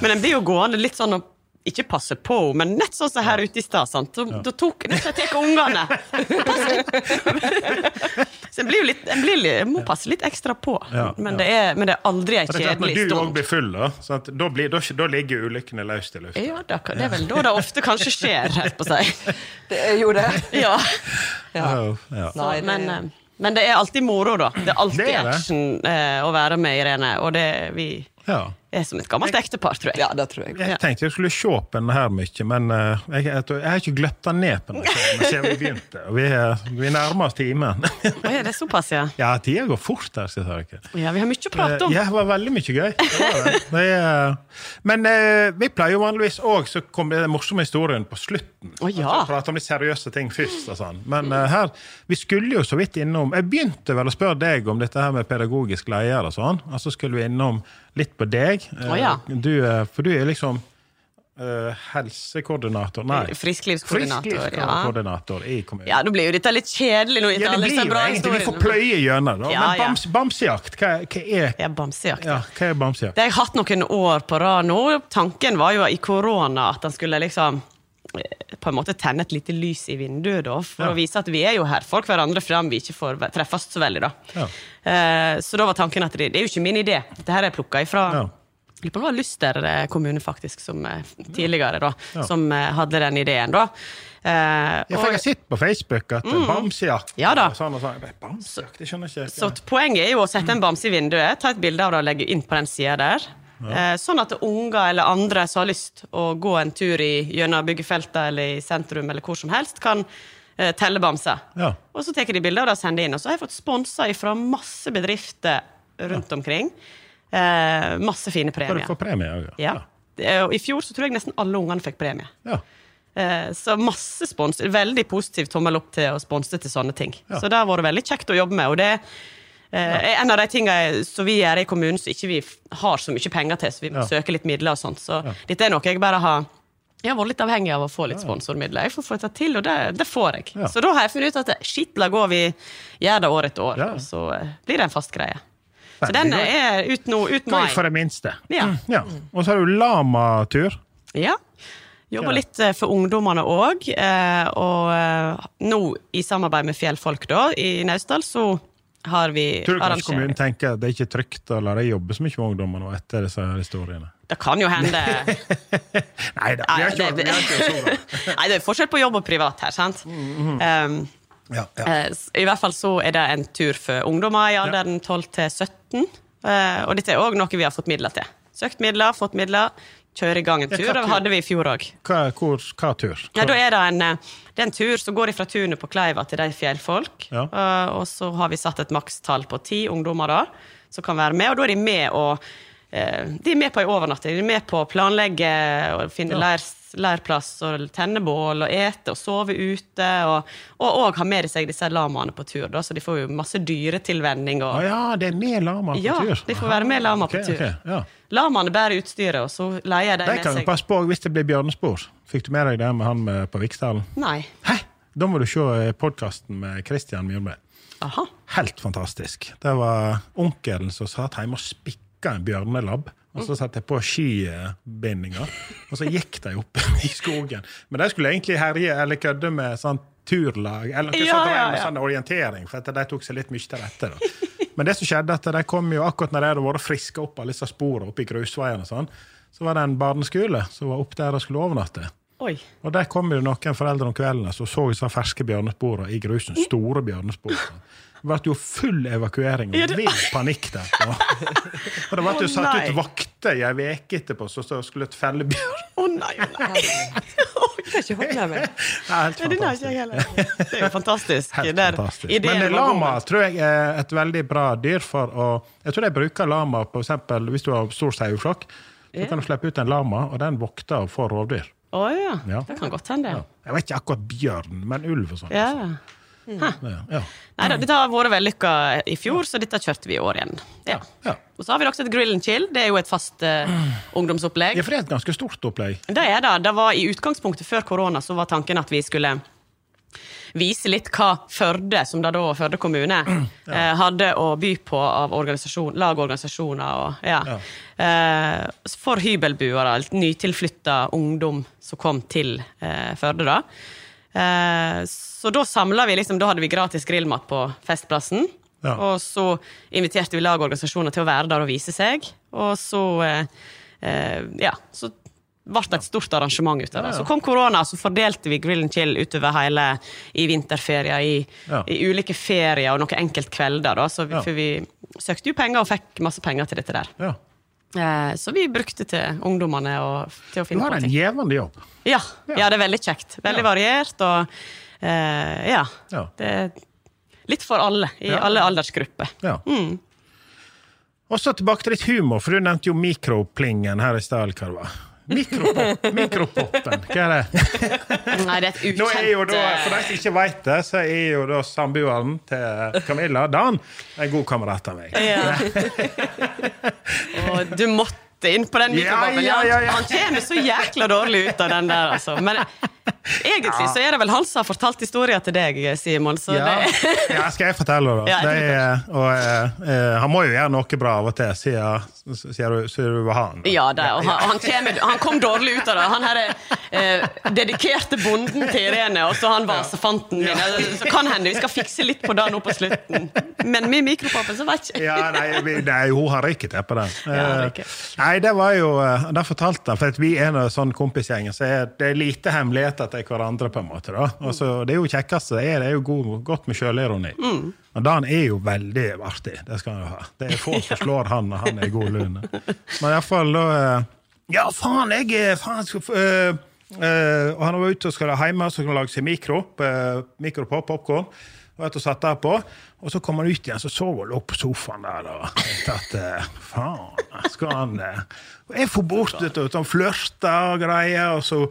Men en blir jo gående litt sånn og ikke passe på, men nett sånn som her ute i stad. Da, da tok nett jeg tar ungene. *laughs* Så en blir jo litt, en blir, litt- må passe litt ekstra på. Ja, men, ja. det er, men det er aldri ei kjedelig kjedelig når du òg blir full, da, så at da, blir, da, da ligger ulykkene løst i lufta. Ja, da, det er vel da det ofte kanskje skjer, helt på å si. *laughs* Det er jo det. *laughs* Ja. Ja. Ja, ja. Nei, Men, eh, men det er alltid moro, da. Det er alltid Det er det. action eh, å være med Irene, og det, vi ja. Er som et gammelt ektepar, tror jeg. Ja, det tror jeg. Jeg tenkte jeg skulle se på den her mye, men uh, jeg, jeg, jeg har ikke gløtta ned på den siden vi begynte. Og vi, er- vi nærmer oss timen. Oi, er det såpass, ja? ja, tida går fort her, skal jeg si dere. Ja, vi har mye å prate om. Ja, det var veldig mye gøy. Det var det. *laughs* Det er, men uh, vi pleier jo vanligvis òg så kommer den morsomme historien på slutten. Oh, ja. Altså, prate om litt seriøse ting først. og sånn. Men uh, her, vi skulle jo så vidt innom Jeg begynte vel å spørre deg om dette her med pedagogisk leder og sånn. Og så skulle vi innom litt på deg. Å, ja. du, eh, for du er liksom Uh, helsekoordinator Nei. Frisklivskoordinator, ja. I kommunen. Ja, nå blir jo dette litt kjedelig. Nå, Ja, det blir jo egentlig Vi får pløye gjennom det. Ja, Men bams, bamsejakt, hva, hva er Ja, bamsejakt. ja, hva er bamsejakt? Det har jeg hatt noen år på rad nå. Tanken var jo i korona at han skulle liksom på en måte tenne et lite lys i vinduet, da, for Ja. å vise at vi er jo her for hverandre fram vi ikke får treffes så veldig. da. Ja. Uh, så da var tanken at det, det er jo ikke min idé. Dette her er plukka ifra Ja. Det var Luster eh, kommune, faktisk, som eh, tidligere, da, som eh, hadde den ideen, da. Eh, Ja, for jeg har sett på Facebook at mm. bamsejakt Ja da. og sånn og sånn. Jeg det skjønner Jeg ikke. Så så poenget er jo å sette en bamse i vinduet, ta et bilde av det og legge inn på den sida der. Eh, sånn at unger eller andre som har lyst å gå en tur i, gjennom byggefeltet eller i sentrum eller hvor som helst, kan eh, telle bamser. Ja. Og så tar de bilde av det og sender inn. Og så har jeg fått sponsa fra masse bedrifter rundt omkring. Eh, masse fine premier. få premie òg? Ja. Er- I fjor så tror jeg nesten alle ungene fikk premie. ja. Eh, Så masse spons. Veldig positiv tommel opp til å sponse til sånne ting. Ja. Så det har vært veldig kjekt å jobbe med. Og det eh, er en av de tingene som vi gjør i kommunen som ikke vi har så mye penger til, så vi må Ja. søke litt midler og sånt. Så dette er noe jeg bare har jeg har vært litt avhengig av å få litt sponsormidler. Jeg får få det til, og det, det får jeg. Ja. Så da har jeg funnet ut at shit, la gå, vi gjør det år etter år. Ja. Og så eh, blir det en fast greie. Så denne den er ut nå, ut Gøy mai. for det minste. Ja. Mm, ja. Og så har du lamatur. Ja. Jobber litt eh, for ungdommene òg. Og eh, nå, i samarbeid med Fjellfolk da, i Naustdal, så har vi Tror du kanskje kommunen tenker at det er ikke trygt å la deg jobbe så mye med ungdommer nå etter disse historiene? Det kan jo hende *laughs* Nei da, vi har ikke det- vi har ikke så bra. *laughs* Nei, det er forskjell på jobb og privat her, sant? Mm, Um, Ja, ja. eh, I hvert fall så er det en tur for ungdommer i alderen 12 til 17. eh, Og dette er òg noe vi har fått midler til. Søkt midler, fått midler. Kjøre i gang en tur. Det hadde vi i fjor òg. Hva, hvor, hva tur? Ja, da er det, en, eh, det er en tur som går fra tunet på Kleiva til de fjellfolk. Ja. Og så har vi satt et makstall på ti ungdommer da, som kan være med. Og da er de med eh, De er med på ei overnatting. De er med på å planlegge og finne leir, leirplass og tenne bål og ete og sove ute. Og og, og ha med seg disse lamaene på tur, da, så de får jo masse dyretilvenning. Å Og, ja, det er med lamaer på Ja, tur? de får være med lama på Ok, tur. Okay, ja. Lamaene bærer utstyret, og så leier de De med kan jo passe på hvis det blir bjørnespor. Fikk du med deg det med han med på Viksdalen? Nei. Hæ? Da må du se podkasten med Christian. Aha. Helt fantastisk. Det var onkelen som satt hjemme og spikka en bjørnelabb. Og så satte jeg på skibindinger, og så gikk de opp *laughs* i skogen. Men de skulle egentlig herje eller kødde med sånn turlag, eller noe Ja, sånt, ja, ja. sånn orientering, for de tok seg litt mye til rette. da. Men det som skjedde, at de kom jo akkurat når de hadde vært friska opp av disse sporene oppe i grusveien, og sånn, så var det en barneskole som var opp der og skulle overnatte. Oi. Og der kom jo noen foreldre om kvelden som så disse ferske bjørnesporene i grusen. Store bjørnespor. Det ble jo full evakuering Ja, og det- vill panikk der. *laughs* Og, og det ble jo satt ut vakter i ei uke etterpå som så skulle felle bjørn. Å nei, å nei. Det har ikke fått med. Det er ikke *laughs* heller. Det er jo fantastisk. *laughs* Helt fantastisk. Men lama tror jeg er et veldig bra dyr for å Jeg tror de bruker lama på eksempel, hvis du har stor saueflokk. Så kan du slippe ut en lama, og den vokter for rovdyr. Å ja. Ja. Det kan godt hende. Ja. Jeg vet ikke akkurat bjørn, men ulv og sånn. Ja. Ja, ja. Nei da, dette har vært vellykka i fjor, så dette kjørte vi i år igjen. Ja. Ja. Og så har vi også et grill and chill. Det er jo et fast uh, ungdomsopplegg. Ja, for det er et ganske stort opplegg. Det er det. Det var I utgangspunktet før korona så var tanken at vi skulle vise litt hva Førde, som da da var Førde kommune, eh, hadde å by på av organisasjon, lagorganisasjoner og ja. Eh, for hybelboere, litt nytilflytta ungdom som kom til eh, Førde, da. Eh, så da samla vi liksom, da hadde vi gratis grillmat på Festplassen. Ja. Og så inviterte vi lagorganisasjoner til å være der og vise seg. Og så eh, eh, ja, så ble det et stort arrangement ut av det. Så kom korona, så fordelte vi Grill and Chill utover hele i vinterferier, i, Ja. i ulike ferier og noen enkeltkvelder. Da. Så vi, Ja. For vi søkte jo penger og fikk masse penger til dette der. Ja. Eh, så vi brukte til ungdommene og til å finne Du har en ting. gjevende jobb. Ja, ja, det er veldig kjekt. Veldig variert og ja. Ja. Det er litt for alle, i Ja. alle aldersgrupper. Ja. Mm. Og så tilbake til litt humor, for du nevnte jo mikroplingen her i stad. Mikropop, *laughs* mikropopen, hva er det? *laughs* Nei, det er et Nå er jo da, For de eh, som ikke vet det, så er jo da samboeren til Camilla, Dan, en god kamerat av meg. ja. *laughs* Og du måtte inn på den Ja, ja, ja, ja. Han kommer så jækla dårlig ut av den der, altså. Men egentlig så er det vel han som har fortalt historien til deg, Simon. Så Ja. det ja, skal jeg fortelle da? jeg Det er, og, uh, han må jo gjøre noe bra av og til, sier, du, var han. da. Ja, det, og han, han, kommer, han kom dårlig ut av det. Han her uh, dedikerte bonden til Irene, og så han vasefanten min. Altså, Så kan hende vi skal fikse litt på det nå på slutten. Men med mikropopen så vet jeg ikke. Ja, nei, nei, hun har røyket på den. Ja, Eh, nei, Nei, det var jo Det Da fortalte han, for vi er en sånn kompisgjeng, så er det er lite hemmeligheter til hverandre, på en måte. da. Og så det er jo kjekkeste det er, det er jo god, godt med sjølironi. Og Dan er jo veldig artig, det skal han jo ha. Det er få som *laughs* slår han når han er i god lune. Men iallfall da eh, Ja, faen, jeg er faen, skal, øh, eh, eh, Og han var ute og skulle hjemme og han lage seg mikro, øh, mikro på popkorn. Og slett derpå. og så kom han ut igjen, så sov han lå på sofaen der og at eh, faen, skal han eh, og Jeg for bort, vet du, han flørter og greier, og så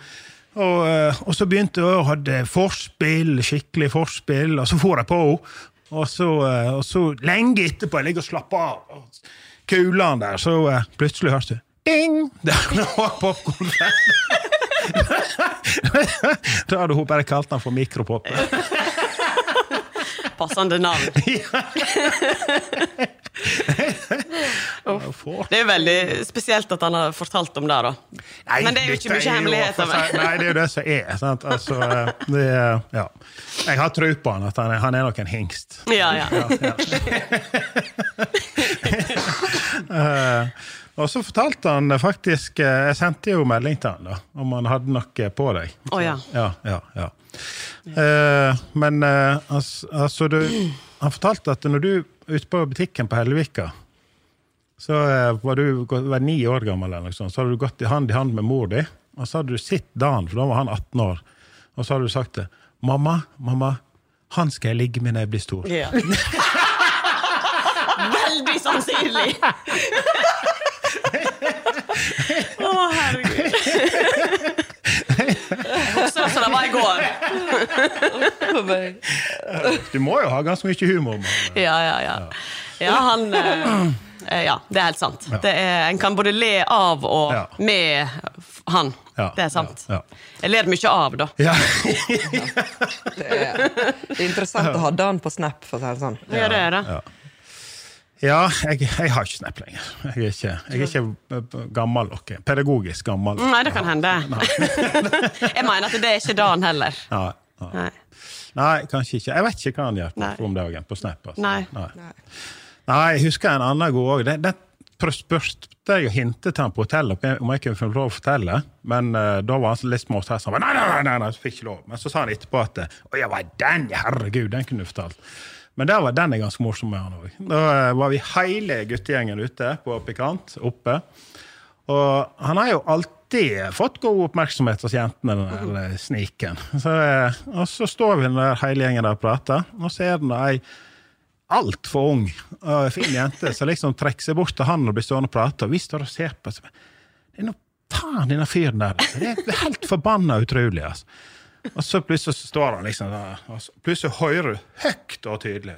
og, eh, og så begynte jeg å hadde forspill, skikkelig forspill, og så får jeg på henne. Og så, og så lenge etterpå, jeg ligger og slapper av, kuler der, så plutselig høres det ding! Der var popkorn. *laughs* Da hadde hun bare kalt den for mikropop. Passende navn. *laughs* *laughs* Det er veldig spesielt at han har fortalt om det, da. Nei, Men det er jo ikke mye jo hemmeligheter. seg- Nei, det er jo det som er. Sant? Altså, det ja. Jeg har tro på han, at han er, han er nok en hingst. Ja, ja. *laughs* Eh, og så fortalte han faktisk eh, Jeg sendte jo melding til han da, om han hadde noe på deg. Å ja. Ja, ja, ja. Eh, men eh, altså, altså du, Han fortalte at når du ute på butikken på Hellevika så eh, var du var ni år gammel, eller noe sånt, så hadde du gått i hand i hand med mor di, og så hadde du sett Dan, for da var han 18 år, og så hadde du sagt det. 'Mamma, mamma, han skal jeg ligge med når jeg blir stor'. Ja. *laughs* Veldig sannsynlig! Å, herregud. Jeg husker som det var i går. Du må jo ha ganske mye humor. Men, Ja, ja, ja. Ja, han eh, eh, Ja, det er helt sant. Det er, en kan både le av og Ja. med han. Ja, Det er sant. ja, ja. Jeg ler mye av, da. ja. Det er, det er interessant å ha Dan på Snap, for å si det sånn. Ja, det er det. Ja. Jeg, jeg har ikke Snap lenger. Jeg er ikke, jeg er ikke eh, gammel nok. Pedagogisk gammel. Nei, det kan hende. *laughs* jeg mener at det er ikke Dan heller. Nei, nei. Nei. kanskje ikke. Jeg vet ikke hva han gjør på, om dagen på Snap. Altså. Nei. Nei. Jeg husker en annen god òg. Den spørste jeg og hintet til han på hotellet om jeg kunne få lov å fortelle, men uh, da var han litt småstressa. Nei, nei, nei, nei, nei, så fikk ikke lov. Men så sa han etterpå at Å ja, var den? Herregud, den kunne du fortalt. Men der var den ganske morsom med han òg. Da eh, var vi hele guttegjengen ute på Pikant, oppe. Og han har jo alltid fått god oppmerksomhet hos jentene, den der sniken. Så, eh, og så står vi der hele gjengen der og prater, og så er det ei altfor ung og fin jente som liksom trekker seg bort til han og blir stående og prate, og vi står og ser på. Det er noe faen, denne fyren der. altså. Det er helt forbanna utrolig. altså. Og så plutselig så står han liksom der, og plutselig hører du høyt og tydelig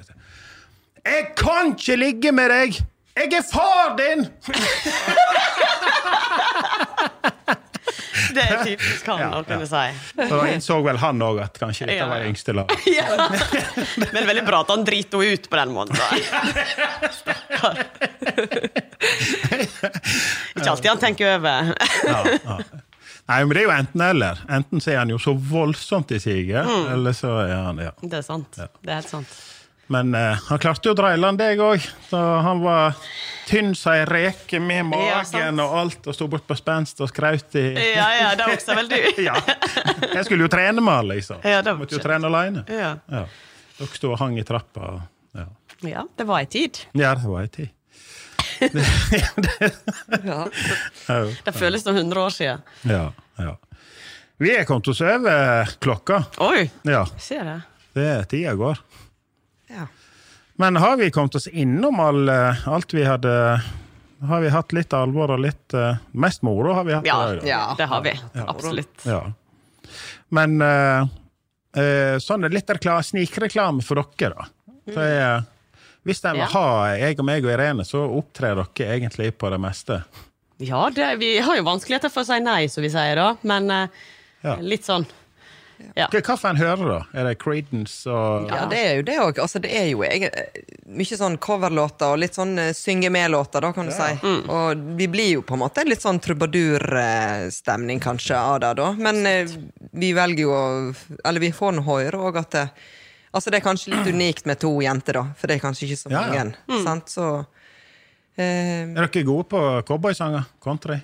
Jeg kan ikke ligge med deg! Jeg er far din! Det er typisk han å kunne si. Så da innså vel han òg at kanskje dette var yngste lag. *laughs* Ja. Men veldig bra at han driter henne ut på den måten. *laughs* Stakkar. Ikke alltid han tenker over. Ja, ja. Nei, men det er jo enten-eller. Enten så er han jo så voldsomt i siget, Mm. eller så er han ja. Det er sant. Det er helt sant. Men uh, han klarte jo å dreie land, deg òg. Han var tynn som ei reke med magen ja, og alt, og sto bort på spenst og skraut i Ja, ja, det også vel du. *laughs* Ja. Jeg skulle jo trene med han, liksom. Ja, det var Måtte jo skjønt. trene aleine. Ja. Ja. Dere sto og hang i trappa. Ja, ja, det var ei tid. ja det var ei tid. *laughs* Ja. Det føles som 100 år siden. ja, ja. Vi er kommet oss over klokka. Oi, Ja, ser det. det er tida går. Ja. Men har vi kommet oss innom all, eh, alt vi hadde Har vi hatt litt alvor og litt eh, Mest moro har vi hatt Ja, det, Ja. det har vi. Absolutt. Ja. Men eh, eh, sånn er litt rekla- snikreklame for dere, da. Så jeg, hvis de vil Ja. ha jeg og meg og Irene, så opptrer dere egentlig på det meste. Ja, det, vi har jo vanskeligheter for å si nei, som vi sier da, men eh, Ja. litt sånn. Ja. Hva får en høre, da? Er det Creedence og Ja, det er jo det òg. Altså, det er jo jeg, mye sånn coverlåter og litt sånn uh, synge med-låter, da, kan du si. Mm. Og vi blir jo på en måte litt sånn trubadurstemning kanskje av det, da. Men eh, vi velger jo å Eller vi får nå høre òg at det, Altså, det er kanskje litt unikt med to jenter, da, for det er kanskje ikke så Ja, ja. mange. Sant? Så Eh, Er dere gode på cowboysanger? Country?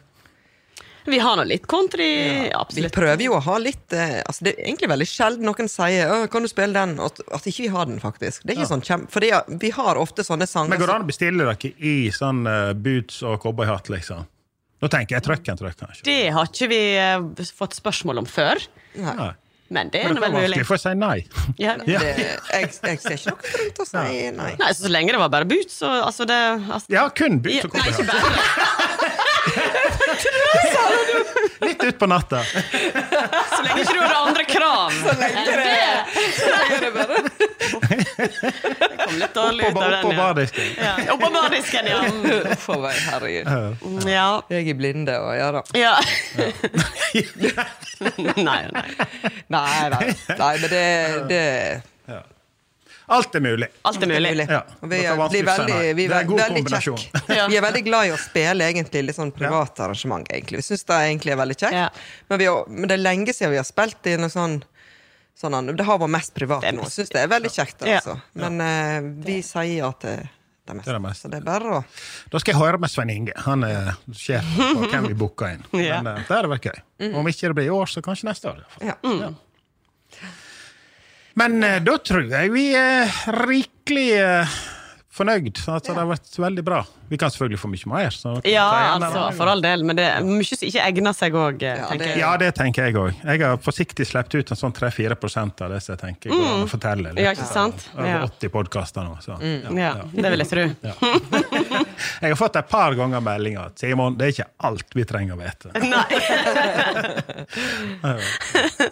Vi har nå litt country, vi absolutt. prøver jo å ha litt eh, altså Det er egentlig veldig sjelden noen sier «Åh, 'Kan du spille den?' At, at ikke vi har den, faktisk. Det er ikke sånn kjem... Fordi ja, vi har ofte sånne sanger Men går det an å bestille dere i sånn uh, boots og cowboyhatt, liksom? Nå tenker jeg trøkken, trøkken. kanskje. Det har ikke vi uh, fått spørsmål om før. Nei. Men det er Men det er vanskelig for å si nei. Ja. *laughs* Ja. det, jeg, jeg ser ikke noe grunn til å si nei. Nei, så, så lenge det var bare boots, så altså det altså, Ja, kun boots Ja, og Nei, ikke cowboyhatt. bare. *laughs* Litt utpå natta. Så lenge ikke du har andre krav. enn det. Det kom litt dårlig ut av den. Opp på bardisken. ja. *laughs* Oppå bardisken, ja. Uff herregud. Ja. Jeg er blinde, og ja da. ja. *laughs* nei, nei. Nei, nei. nei men det, det Alt er mulig. Alt er mulig. Ja. Vi er, er blir veldig, vi Det er er en god veldig kjekk. *laughs* Ja. Vi er veldig glad i å spille egentlig litt sånn private arrangement. egentlig. Vi syns det egentlig er veldig kjekt. Ja. Men, vi har, men det er lenge siden vi har spilt i noe sånn Sånn, det har vært mest privat Det nå. Syns det er veldig kjekt. Ja. altså. Men eh, vi sier det er det meste. Det er det meste. Så det er bare å Da skal jeg høre med Svein Inge. Han er sjef på hvem vi booker inn. *laughs* Ja. Men uh, det hadde vært gøy. Om ikke det blir i år, så kanskje neste år. hvert Men eh, da tror jeg vi er rikelig eh, fornøyd. Altså, Det har vært veldig bra. Vi kan selvfølgelig få mye mer. Så Ja, altså, for all del, men det er mye som ikke egner seg òg, Ja, tenker det- jeg. Ja, det tenker jeg òg. Jeg har forsiktig sluppet ut en sånn 3-4 av det som jeg tenker går an å fortelle. Litt, Ja, ikke sant? Over Ja. 80 podkaster nå. Så. Mm. Ja, det vil jeg tro. *laughs* Jeg har fått et par ganger meldinger at Simon, det er ikke alt vi trenger å vite. *laughs* Nei, *laughs*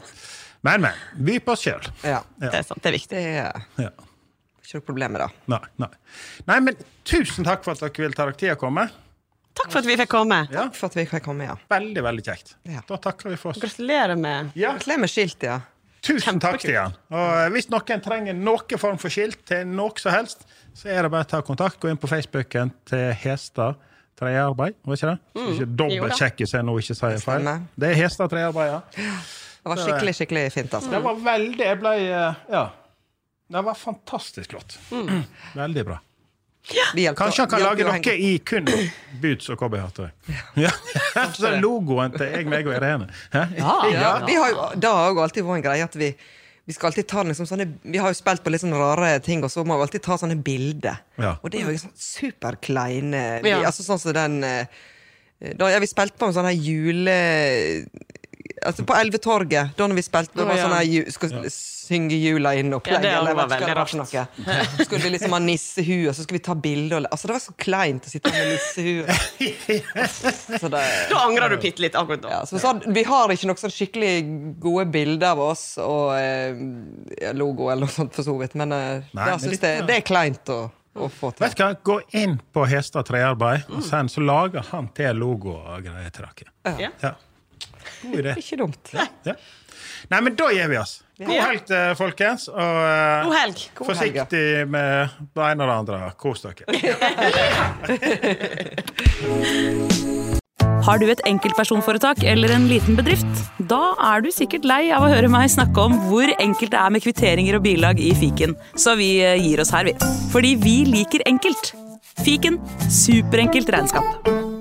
Men, men. By på oss sjøl. ja. det er sant. Det er viktig. Det er Ja. Ikke noe problem med det. Nei, nei. nei, men tusen takk for at dere ville ta dere tid å komme. Takk for at vi fikk komme. Ja. Takk for at vi fikk komme, ja. Veldig, veldig kjekt. Ja. Da takker vi for oss. Gratulerer med Ja, Gratulerer med skilt, ja. tusen takk, Stian. Og eh, hvis noen trenger noen form for skilt til noe som helst, så er det bare å ta kontakt. Gå inn på Facebooken til Hestad Trearbeid, var ikke det? Mm. ikke dobbeltsjekke så jeg nå ikke sier feil. Det er Hestad Trearbeid, ja. Det var skikkelig, skikkelig fint. altså. Det var veldig Jeg ble eh, Ja. Det var fantastisk flott. *clears throat* Veldig bra. Ja. Kanskje han kan lage noe henge- i kun boots og cowboyhatter. Ja. *laughs* Så er logoen til jeg, meg og Irene. Hæ? Ja, vi har jo, Det har jo alltid vært en greie at vi, vi skal alltid ta liksom sånne Vi har jo spilt på litt sånne rare ting, og så må vi alltid ta sånne bilder. Ja. Og det er jo sånn superkleine Ja. Altså sånn som den eh, Da ja, vi spilte på en sånn her jule... Altså På Elvetorget, da når vi spilte på var ja. sånn her ju, Skal synge jula inn og Ja, det var veldig rart. noe. Skulle vi liksom ha nissehue, og så skulle vi ta bilde og Altså, det var så kleint å sitte med nissehue. *laughs* Det Da angrer du bitte litt akkurat nå. ja, så så, vi har ikke noen sånn skikkelig gode bilder av oss og eh, logo eller noe sånt, for så vidt. Men eh, Nei, det, men synes det- det er kleint å, å få til. Vet du hva, Gå inn på Hestad Trearbeid, og sen så lager han til logo og greier til dere. Ja. Ja. God idé. Ikke dumt. Ja. Nei, men da gir vi oss. God helg, folkens. Og eh, God helg. God helg, forsiktig med det ene og det andre. Kos dere. *laughs* Har du et enkeltpersonforetak eller en liten bedrift? Da er du sikkert lei av å høre meg snakke om hvor enkelt det er med kvitteringer og bilag i fiken, så vi eh, gir oss her, vi. Fordi vi liker enkelt. Fiken superenkelt regnskap.